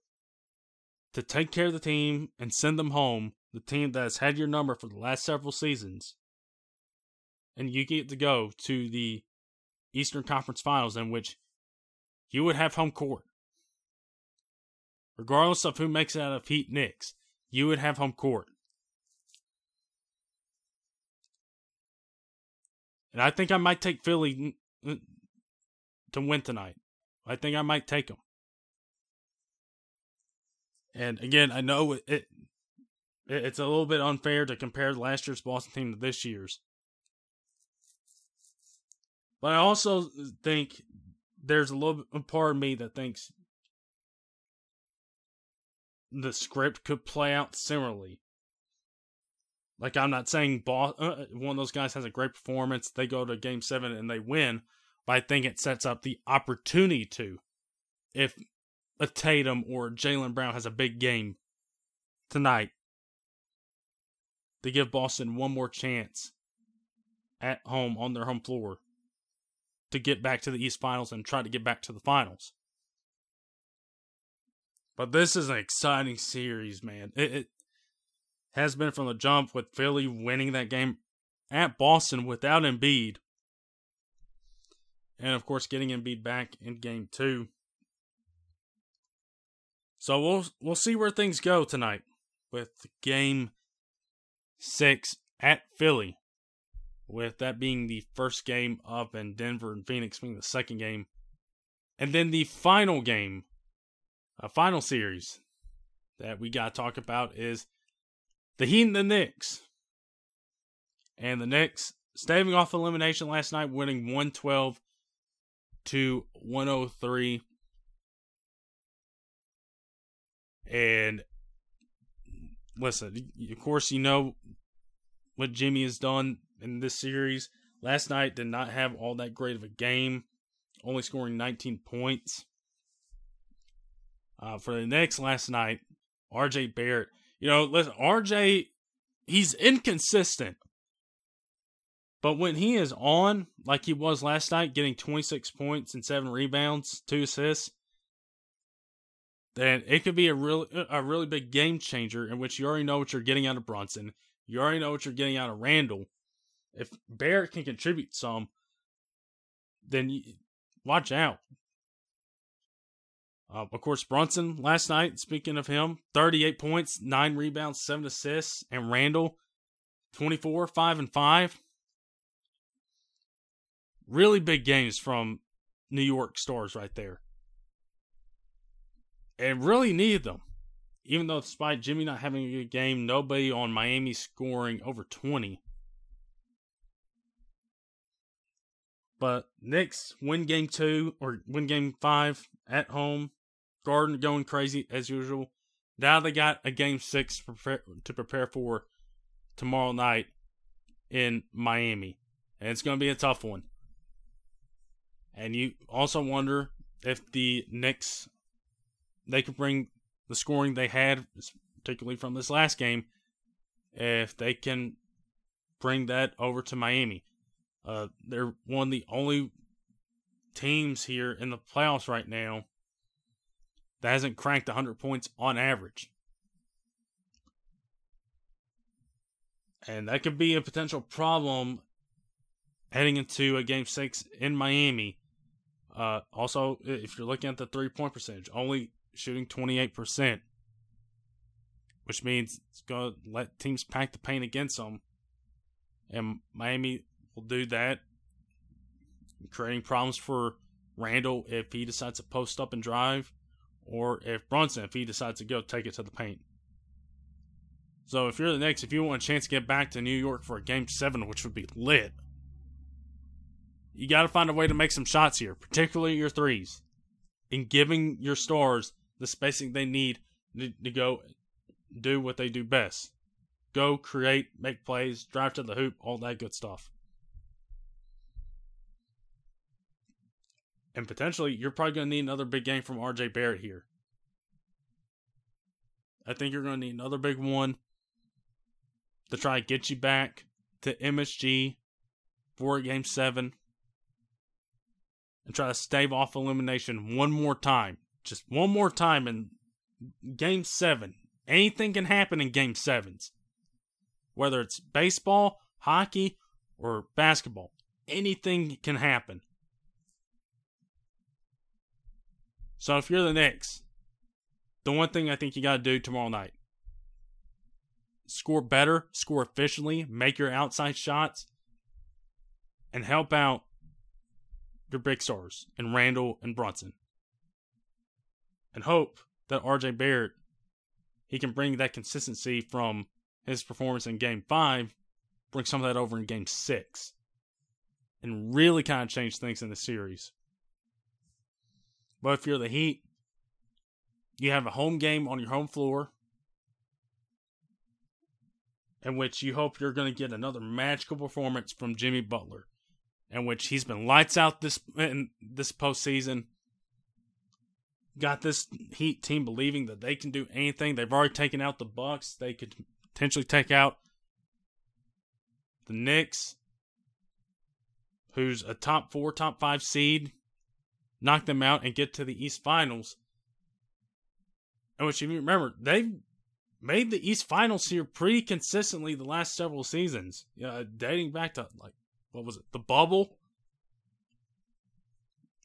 to take care of the team and send them home, the team that has had your number for the last several seasons and you get to go to the Eastern Conference Finals in which you would have home court. Regardless of who makes it out of Heat Knicks, you would have home court. And I think I might take Philly to win tonight. I think I might take them. And again, I know it, it it's a little bit unfair to compare last year's Boston team to this year's. But I also think there's a little part of me that thinks the script could play out similarly. Like I'm not saying uh, one of those guys has a great performance, they go to game seven and they win, but I think it sets up the opportunity to, if a Tatum or Jaylen Brown has a big game tonight, to give Boston one more chance at home on their home floor to get back to the East Finals and try to get back to the finals. But this is an exciting series, man. It, it has been from the jump with Philly winning that game at Boston without Embiid. And of course getting Embiid back in game 2. So we'll we'll see where things go tonight with game 6 at Philly with that being the first game up in Denver and Phoenix being the second game. And then the final game, a final series that we got to talk about is the Heat and the Knicks. And the Knicks staving off elimination last night, winning 112 to 103. And listen, of course, you know what Jimmy has done in this series. Last night did not have all that great of a game, only scoring 19 points. Uh, for the next last night, RJ Barrett. You know, listen, RJ, he's inconsistent. But when he is on, like he was last night, getting 26 points and seven rebounds, two assists, then it could be a really a really big game changer in which you already know what you're getting out of Brunson. You already know what you're getting out of Randle. If Barrett can contribute some, then you, watch out. Uh, of course, Brunson last night, speaking of him, 38 points, 9 rebounds, 7 assists. And Randle, 24, 5 and 5. Really big games from New York Stars right there. And really needed them. Even though, despite Jimmy not having a good game, nobody on Miami scoring over 20. But Knicks win game two or win game five at home. Garden going crazy as usual. Now they got a game six to prepare, to prepare for tomorrow night in Miami. And it's going to be a tough one. And you also wonder if the Knicks they could bring the scoring they had, particularly from this last game, if they can bring that over to Miami. Uh, they're one of the only teams here in the playoffs right now that hasn't cranked 100 points on average. And that could be a potential problem heading into a game six in Miami. Uh, also, if you're looking at the three point percentage, only shooting 28%, which means it's going to let teams pack the paint against them. And Miami will do that, creating problems for Randle if he decides to post up and drive, or if Brunson if he decides to go take it to the paint. So if you're the Knicks, if you want a chance to get back to New York for a game seven, which would be lit, you got to find a way to make some shots here, particularly your threes, in giving your stars the spacing they need to, to go do what they do best. Go create, make plays, drive to the hoop, all that good stuff. And potentially, you're probably going to need another big game from RJ Barrett here. I think you're going to need another big one to try to get you back to MSG for game seven and try to stave off elimination one more time. Just one more time in game seven. Anything can happen in game sevens. Whether it's baseball, hockey, or basketball, anything can happen. So if you're the Knicks, the one thing I think you got to do tomorrow night score better, score efficiently, make your outside shots, and help out your big stars and Randle and Brunson. And hope that RJ Barrett he can bring that consistency from his performance in game five, bring some of that over in game six, and really kind of change things in the series. But if you're the Heat, you have a home game on your home floor in which you hope you're going to get another magical performance from Jimmy Butler, in which he's been lights out this in this postseason. Got this Heat team believing that they can do anything. They've already taken out the Bucks. They could potentially take out the Knicks, who's a top four, top five seed knock them out and get to the East Finals. And which, you remember, they've made the East Finals here pretty consistently the last several seasons, uh, dating back to like what was it, the bubble?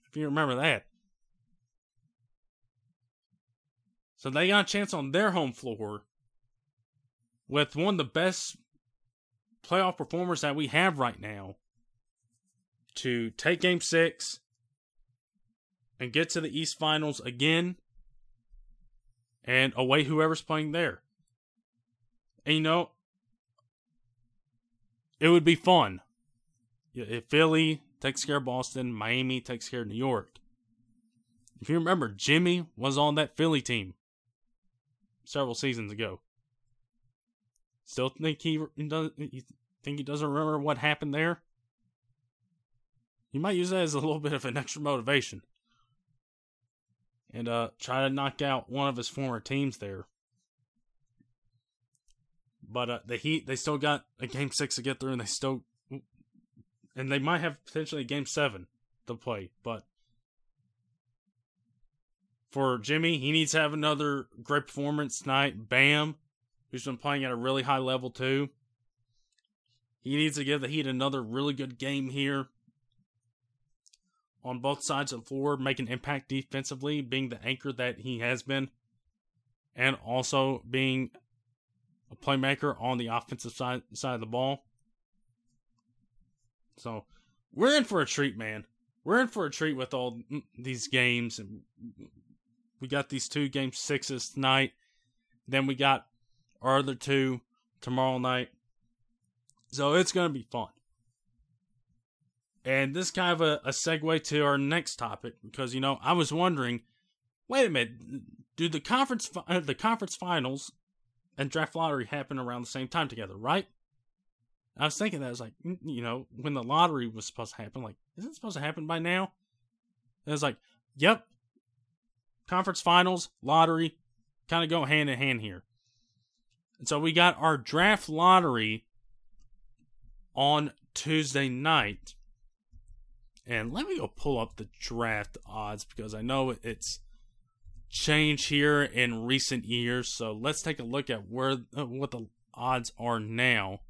If you remember that. So they got a chance on their home floor with one of the best playoff performers that we have right now to take game six and get to the East Finals again and away whoever's playing there. And you know, it would be fun. If Philly takes care of Boston, Miami takes care of New York. If you remember, Jimmy was on that Philly team several seasons ago. Still think he does? You think he doesn't remember what happened there? You might use that as a little bit of an extra motivation and uh, try to knock out one of his former teams there. But uh, the Heat, they still got a game six to get through, and they still, and they might have potentially a game seven to play. But for Jimmy, he needs to have another great performance tonight. Bam, who's been playing at a really high level too. He needs to give the Heat another really good game here on both sides of the floor, making impact defensively, being the anchor that he has been, and also being a playmaker on the offensive side side of the ball. So we're in for a treat, man. We're in for a treat with all these games, and we got these two game sixes tonight. Then we got our other two tomorrow night. So it's gonna be fun. And this is kind of a, a segue to our next topic because you know I was wondering, wait a minute, do the conference uh, the conference finals and draft lottery happen around the same time together, right? I was thinking that I was like, mm, you know, when the lottery was supposed to happen, like, isn't it supposed to happen by now? And I was like, yep. Conference finals, lottery, kind of go hand in hand here. And so we got our draft lottery on Tuesday night. And let me go pull up the draft odds because I know it's changed here in recent years. So let's take a look at where what the odds are now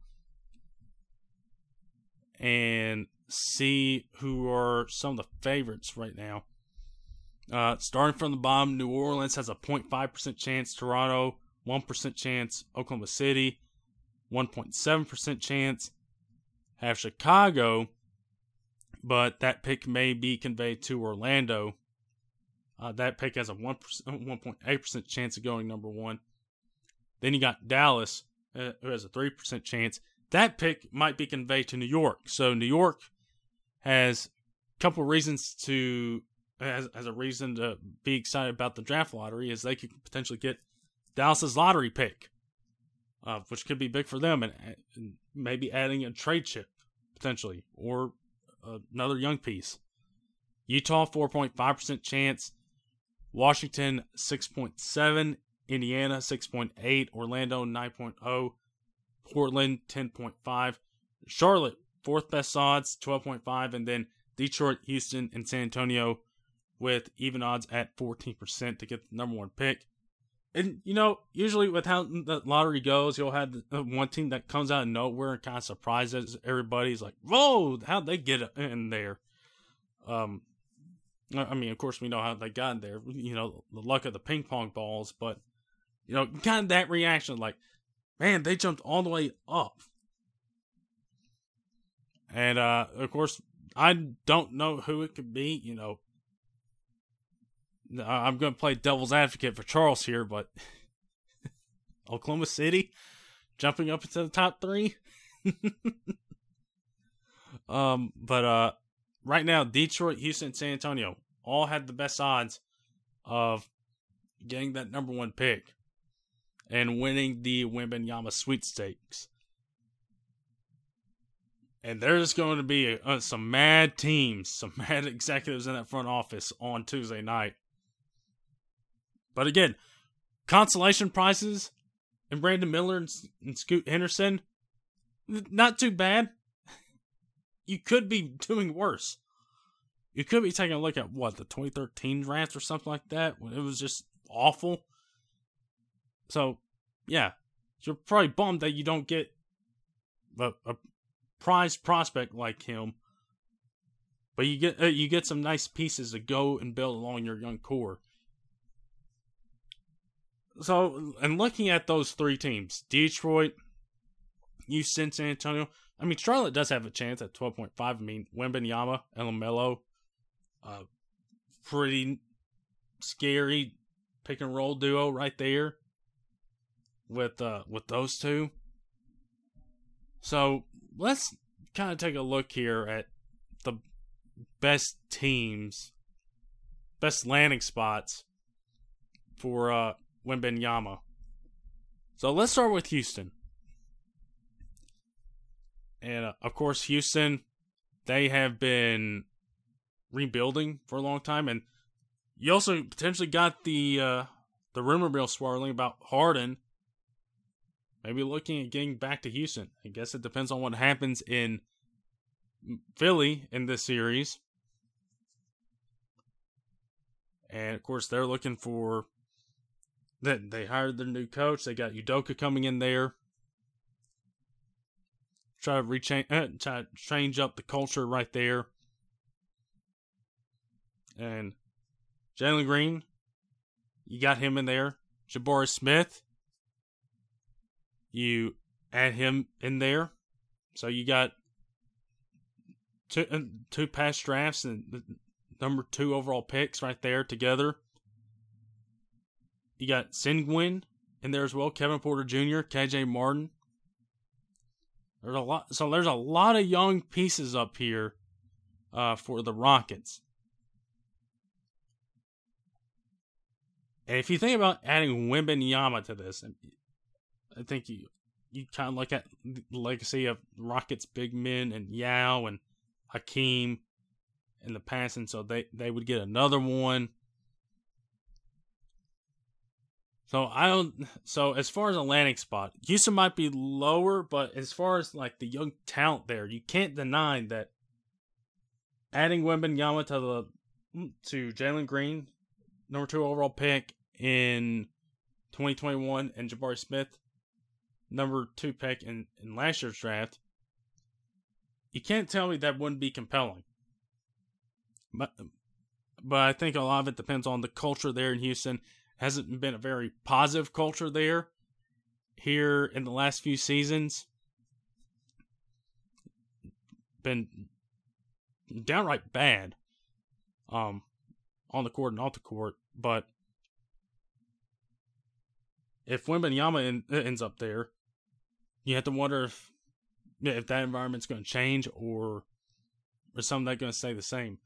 and see who are some of the favorites right now. Uh, starting from the bottom, New Orleans has a 0.5% chance, Toronto 1% chance, Oklahoma City 1.7% chance, have Chicago, but that pick may be conveyed to Orlando. Uh, that pick has a 1%, 1.8% [LAUGHS] chance of going number one. Then you got Dallas, uh, who has a 3% chance, that pick might be conveyed to New York. So New York has a couple reasons to as, as a reason to be excited about the draft lottery is they could potentially get Dallas's lottery pick, uh, which could be big for them, and, and, maybe adding a trade chip potentially or another young piece. Utah four point five percent chance, Washington six point seven, Indiana six point eight, Orlando nine oh. Portland 10.5, Charlotte fourth best odds 12.5, and then Detroit, Houston, and San Antonio with even odds at 14% to get the number one pick. And you know, usually with how the lottery goes, you'll have one team that comes out of nowhere and kind of surprises everybody's like, "Whoa, how'd they get in there?" Um, I mean, of course, we know how they got in there. You know, the luck of the ping pong balls, but you know, kind of that reaction, like, man, they jumped all the way up. And uh, of course, I don't know who it could be. You know, I'm going to play devil's advocate for Charles here, but [LAUGHS] Oklahoma City jumping up into the top three. [LAUGHS] um, but uh, right now, Detroit, Houston, San Antonio all had the best odds of getting that number one pick and winning the Wembanyama sweepstakes. And there's going to be uh, some mad teams, some [LAUGHS] mad executives in that front office on Tuesday night. But again, consolation prizes and Brandon Miller and, and Scoot Henderson, not too bad. [LAUGHS] You could be doing worse. You could be taking a look at what the 2013 draft or something like that when it was just awful. So, yeah, you're probably bummed that you don't get a, a prize prospect like him, but you get uh, you get some nice pieces to go and build along your young core. So, and looking at those three teams, Detroit, Houston, San Antonio. I mean, Charlotte does have a chance at twelve point five. I mean, Wembanyama and LaMelo, uh, pretty scary pick and roll duo right there with uh with those two. So let's kind of take a look here at the best teams, best landing spots for uh Wembanyama. So let's start with Houston. And uh, of course, Houston, they have been rebuilding for a long time, and you also potentially got the uh, the rumor mill swirling about Harden maybe looking at getting back to Houston. I guess it depends on what happens in Philly in this series. And of course, they're looking for that they hired their new coach. They got Udoka coming in there. Try to rechange, uh, try to change up the culture right there. And Jalen Green, you got him in there. Jabari Smith, you add him in there. So you got two, uh, two past drafts and number two overall picks right there together. You got Sengun in there as well, Kevin Porter Jr., KJ Martin. There's a lot, so there's a lot of young pieces up here uh, for the Rockets. And if you think about adding Wembanyama to this, I think you you kind of look at the legacy of Rockets big men and Yao and Hakeem in the past, and so they, they would get another one. So I don't. So as far as a landing spot, Houston might be lower, but as far as like the young talent there, you can't deny that adding Wembanyama to the mm, to Jalen Green, number two overall pick in 2021, and Jabari Smith, number two pick in, in last year's draft, you can't tell me that wouldn't be compelling. But but I think a lot of it depends on the culture there in Houston. Hasn't been a very positive culture there here in the last few seasons. Been downright bad um on the court and off the court, but if Wembanyama ends up there, you have to wonder if if that environment's going to change or or something that's going to stay the same.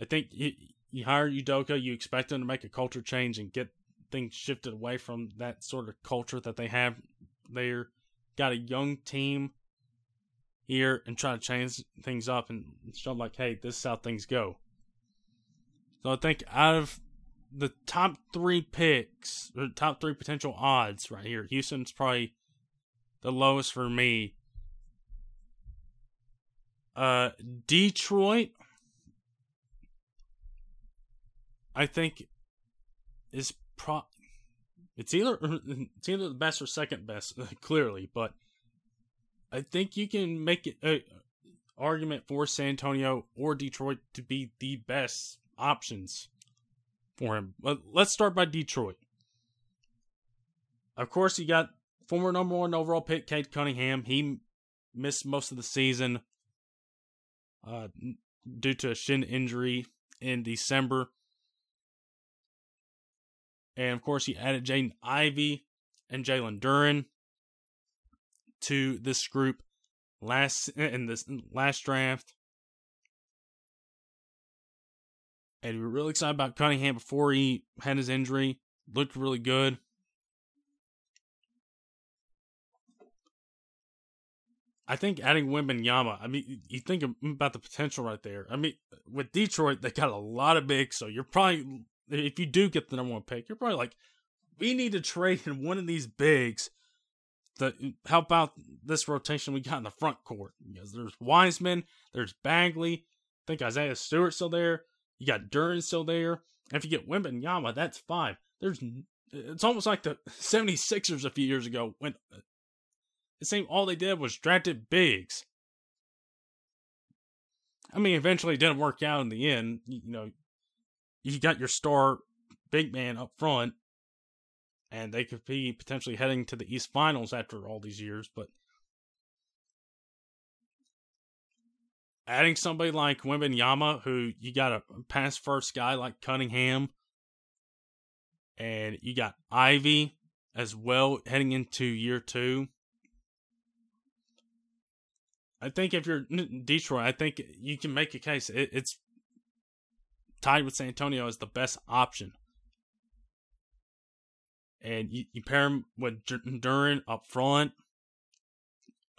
I think you, you hire Udoka, you expect them to make a culture change and get things shifted away from that sort of culture that they have there. Got a young team here and try to change things up and show them like, hey, this is how things go. So I think out of the top three picks, or top three potential odds right here, Houston's probably the lowest for me. Uh, Detroit, I think, is pro. It's either [LAUGHS] it's either the best or second best, [LAUGHS] clearly, but I think you can make it a argument for San Antonio or Detroit to be the best options for him. Let's start by Detroit. Of course, you got former number one overall pick Cade Cunningham. He missed most of the season uh, due to a shin injury in December. And of course, he added Jaden Ivey and Jalen Duren to this group last in this last draft. And we were really excited about Cunningham before he had his injury. Looked really good. I think adding Wembanyama, I mean, you think about the potential right there. I mean, with Detroit, they got a lot of bigs, so you're probably, if you do get the number one pick, you're probably like, we need to trade in one of these bigs to help out this rotation we got in the front court. Because there's Wiseman, there's Bagley, I think Isaiah Stewart's still there. You got Duren still there. And if you get Wembanyama, that's five. There's, it's almost like the [LAUGHS] 76ers a few years ago when it seemed all they did was drafted bigs. I mean, eventually it didn't work out in the end. You know, you got your star big man up front, and they could be potentially heading to the East Finals after all these years. But adding somebody like Wembanyama, who you got a pass first guy like Cunningham, and you got Ivey as well heading into year two. I think if you're Detroit, I think you can make a case. It, it's tied with San Antonio as the best option. And you, you pair him with Duren up front,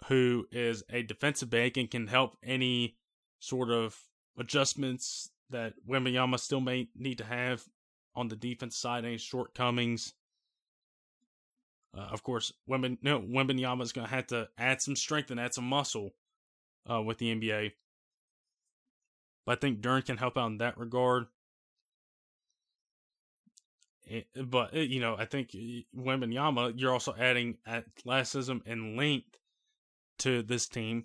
who is a defensive back and can help any sort of adjustments that Wembanyama still may need to have on the defense side, any shortcomings. Uh, of course, Wemben, no, Wembanyama is going to have to add some strength and add some muscle uh, with the NBA. But I think Duren can help out in that regard. Eh, but eh, you know, I think eh, Wembanyama, you're also adding athleticism and length to this team,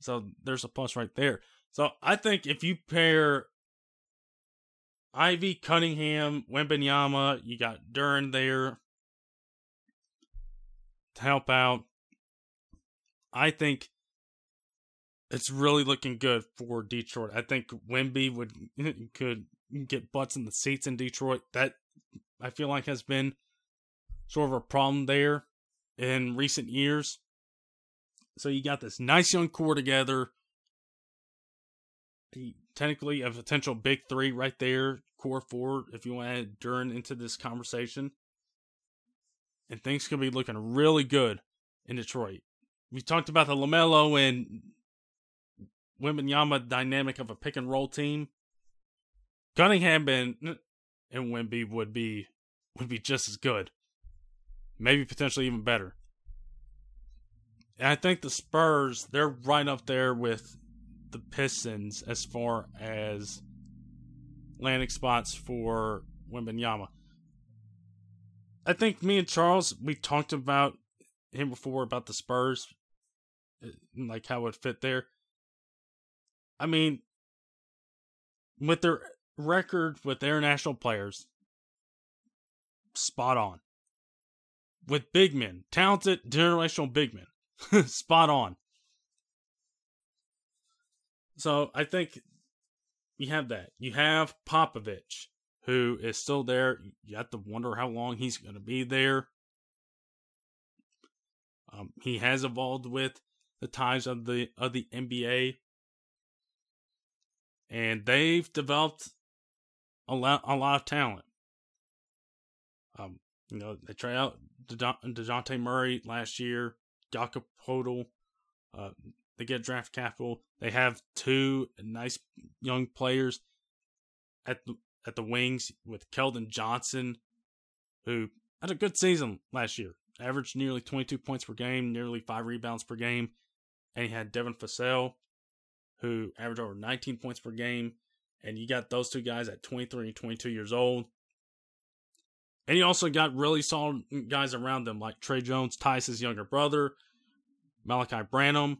so there's a plus right there. So I think if you pair Ivey, Cunningham, Wembanyama. You got Duren there to help out. I think it's really looking good for Detroit. I think Wemby would [LAUGHS] could get butts in the seats in Detroit. That I feel like has been sort of a problem there in recent years. So you got this nice young core together. Technically, a potential big three right there, core four, if you want to add Duren into this conversation. And things could be looking really good in Detroit. We talked about the LaMelo and Wembanyama dynamic of a pick and roll team. Cunningham and and Wemby would be would be just as good, maybe potentially even better. And I think the Spurs they're right up there with the Pistons as far as landing spots for Wembanyama. I think me and Charles we talked about him before about the Spurs, like how it fit there. I mean, with their record with international players, spot on. With big men, talented generational big men, [LAUGHS] spot on. So I think you have that. You have Popovich, who is still there. You have to wonder how long he's going to be there. Um, he has evolved with the ties of the of the NBA and they've developed a lot, a lot of talent. Um, you know, they tried out Dejounte Murray last year, Jakob. Uh, they get draft capital. They have two nice young players at the at the wings with Keldon Johnson, who had a good season last year. Averaged nearly 22 points per game, nearly five rebounds per game. And he had Devin Vassell, who average over 19 points per game. And you got those two guys at 23 and 22 years old. And you also got really solid guys around them, like Tre Jones, Tyus's younger brother, Malaki Branham,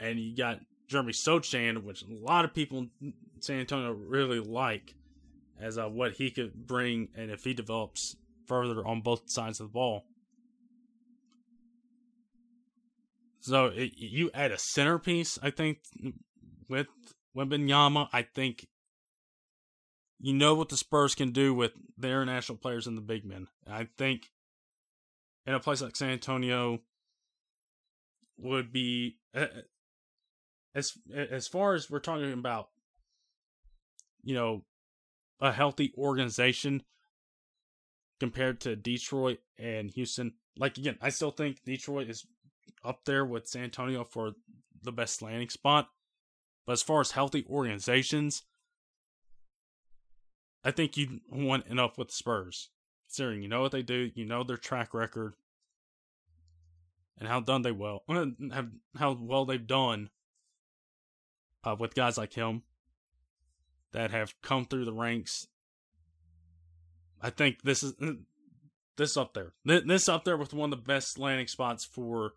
and you got Jeremy Sochan, which a lot of people in San Antonio really like as uh, what he could bring, and if he develops further on both sides of the ball. So it, you add a centerpiece, I think, with Wembanyama, I think you know what the Spurs can do with the international players and the big men. I think in a place like San Antonio would be eh, eh, as as far as we're talking about you know a healthy organization compared to Detroit and Houston. Like again, I still think Detroit is up there with San Antonio for the best landing spot. But as far as healthy organizations, I think you want enough with the Spurs. Considering you know what they do, you know their track record, and how done they well [LAUGHS] have how well they've done uh, with guys like him that have come through the ranks. I think this is [CLEARS THROAT] this up there. This up there with one of the best landing spots for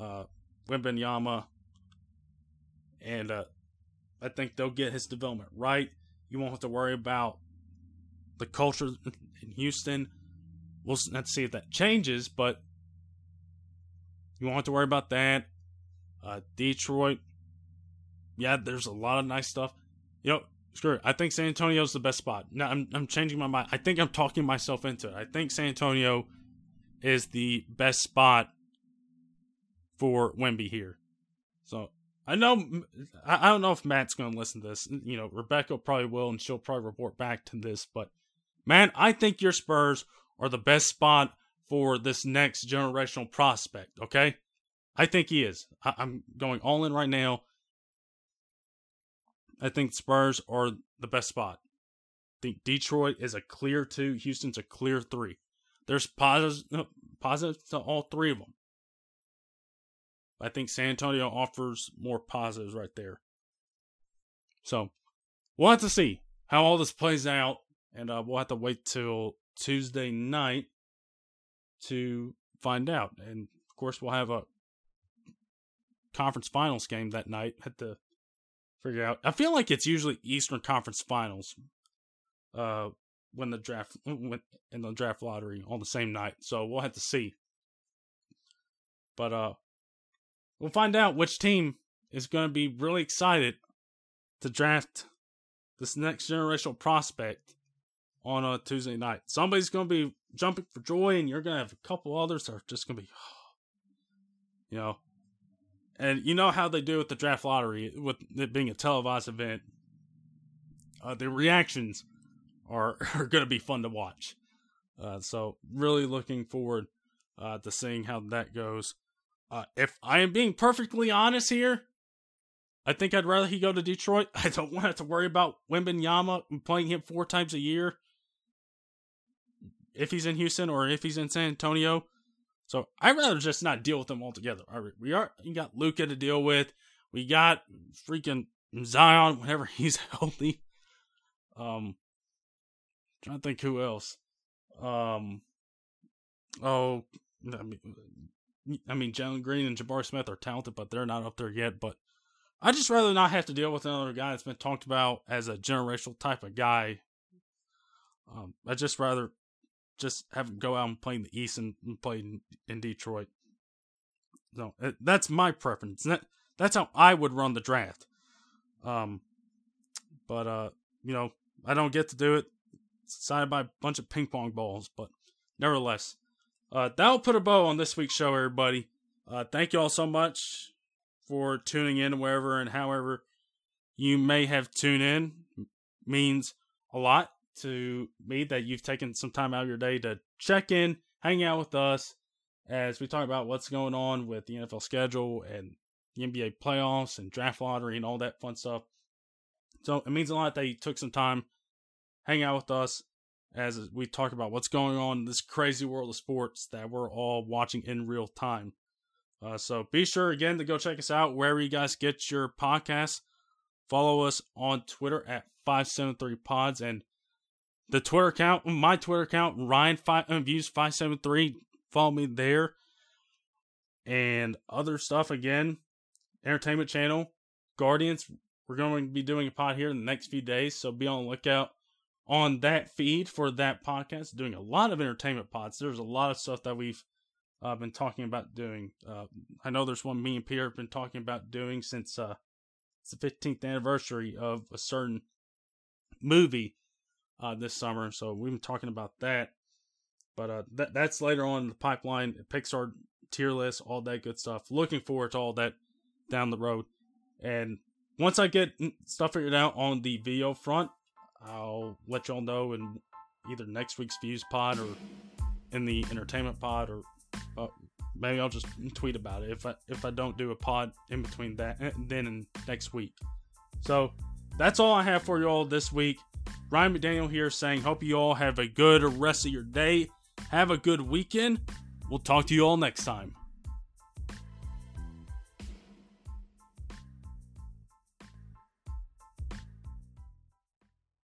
uh Wembanyama and uh I think they'll get his development right. You won't have to worry about the culture in Houston. We'll to see if that changes, but you won't have to worry about that. Uh, Detroit, yeah, there's a lot of nice stuff. You know, screw it. I think San Antonio's the best spot. Now I'm I'm changing my mind. I think I'm talking myself into it. I think San Antonio is the best spot for Wemby here. So I know I don't know if Matt's going to listen to this. You know, Rebecca probably will, and she'll probably report back to this. But man, I think your Spurs are the best spot for this next generational prospect. Okay, I think he is. I- am going all in right now. I think Spurs are the best spot. I think Detroit is a clear two. Houston's a clear three. There's positives, to all three of them. I think San Antonio offers more positives right there. So we'll have to see how all this plays out, and uh, we'll have to wait till Tuesday night to find out. And of course, we'll have a conference finals game that night. Had to figure out. I feel like it's usually Eastern Conference Finals. uh, when the draft went in the draft lottery on the same night. So we'll have to see. But uh, we'll find out which team is going to be really excited to draft this next generational prospect on a Tuesday night. Somebody's going to be jumping for joy, and you're going to have a couple others that are just going to be, [SIGHS] you know, and you know how they do with the draft lottery, with it being a televised event. Uh, the reactions are [LAUGHS] are going to be fun to watch. Uh, so really looking forward uh, to seeing how that goes. Uh, if I am being perfectly honest here, I think I'd rather he go to Detroit. [LAUGHS] I don't want to have to worry about Wembanyama playing him four times a year if he's in Houston or if he's in San Antonio. So I'd rather just not deal with them altogether. We are you got Luka to deal with. We got freaking Zion whenever [LAUGHS] he's healthy. Um, trying to think who else. Um, oh, I mean, I mean, Jalen Green and Jabari Smith are talented, but they're not up there yet. But I just rather not have to deal with another guy that's been talked about as a generational type of guy. Um, I just rather just have him go out and play in the East and, play in, in Detroit. No, that's my preference. That that's how I would run the draft. Um, but uh, you know, I don't get to do it. It's decided by a bunch of ping pong balls, but nevertheless, uh, that'll put a bow on this week's show, everybody. Uh, thank you all so much for tuning in wherever and however you may have tuned in. means a lot to me that you've taken some time out of your day to check in, hang out with us as we talk about what's going on with the NFL schedule and the NBA playoffs and draft lottery and all that fun stuff. So it means a lot that you took some time, hang out with us as we talk about what's going on in this crazy world of sports that we're all watching in real time. Uh, so be sure again to go check us out wherever you guys get your podcasts. Follow us on Twitter at 573pods and the Twitter account, my Twitter account, Ryan five, uh, Views 573. Follow me there. And other stuff again, Entertainment Channel, Guardians. We're going to be doing a pod here in the next few days, so be on the lookout on that feed for that podcast. Doing a lot of entertainment pods. There's a lot of stuff that we've uh, been talking about doing. Uh, I know there's one me and Peter have been talking about doing since uh, it's the 15th anniversary of a certain movie uh, this summer. So we've been talking about that. But uh, that that's later on in the pipeline. Pixar tier list, all that good stuff. Looking forward to all that down the road. And once I get stuff figured out on the video front, I'll let y'all know in either next week's views pod or in the entertainment pod or uh, maybe I'll just tweet about it if I if I don't do a pod in between that eh, then and next week. So that's all I have for you all this week. Ryan McDaniel here saying, hope you all have a good rest of your day. Have a good weekend. We'll talk to you all next time.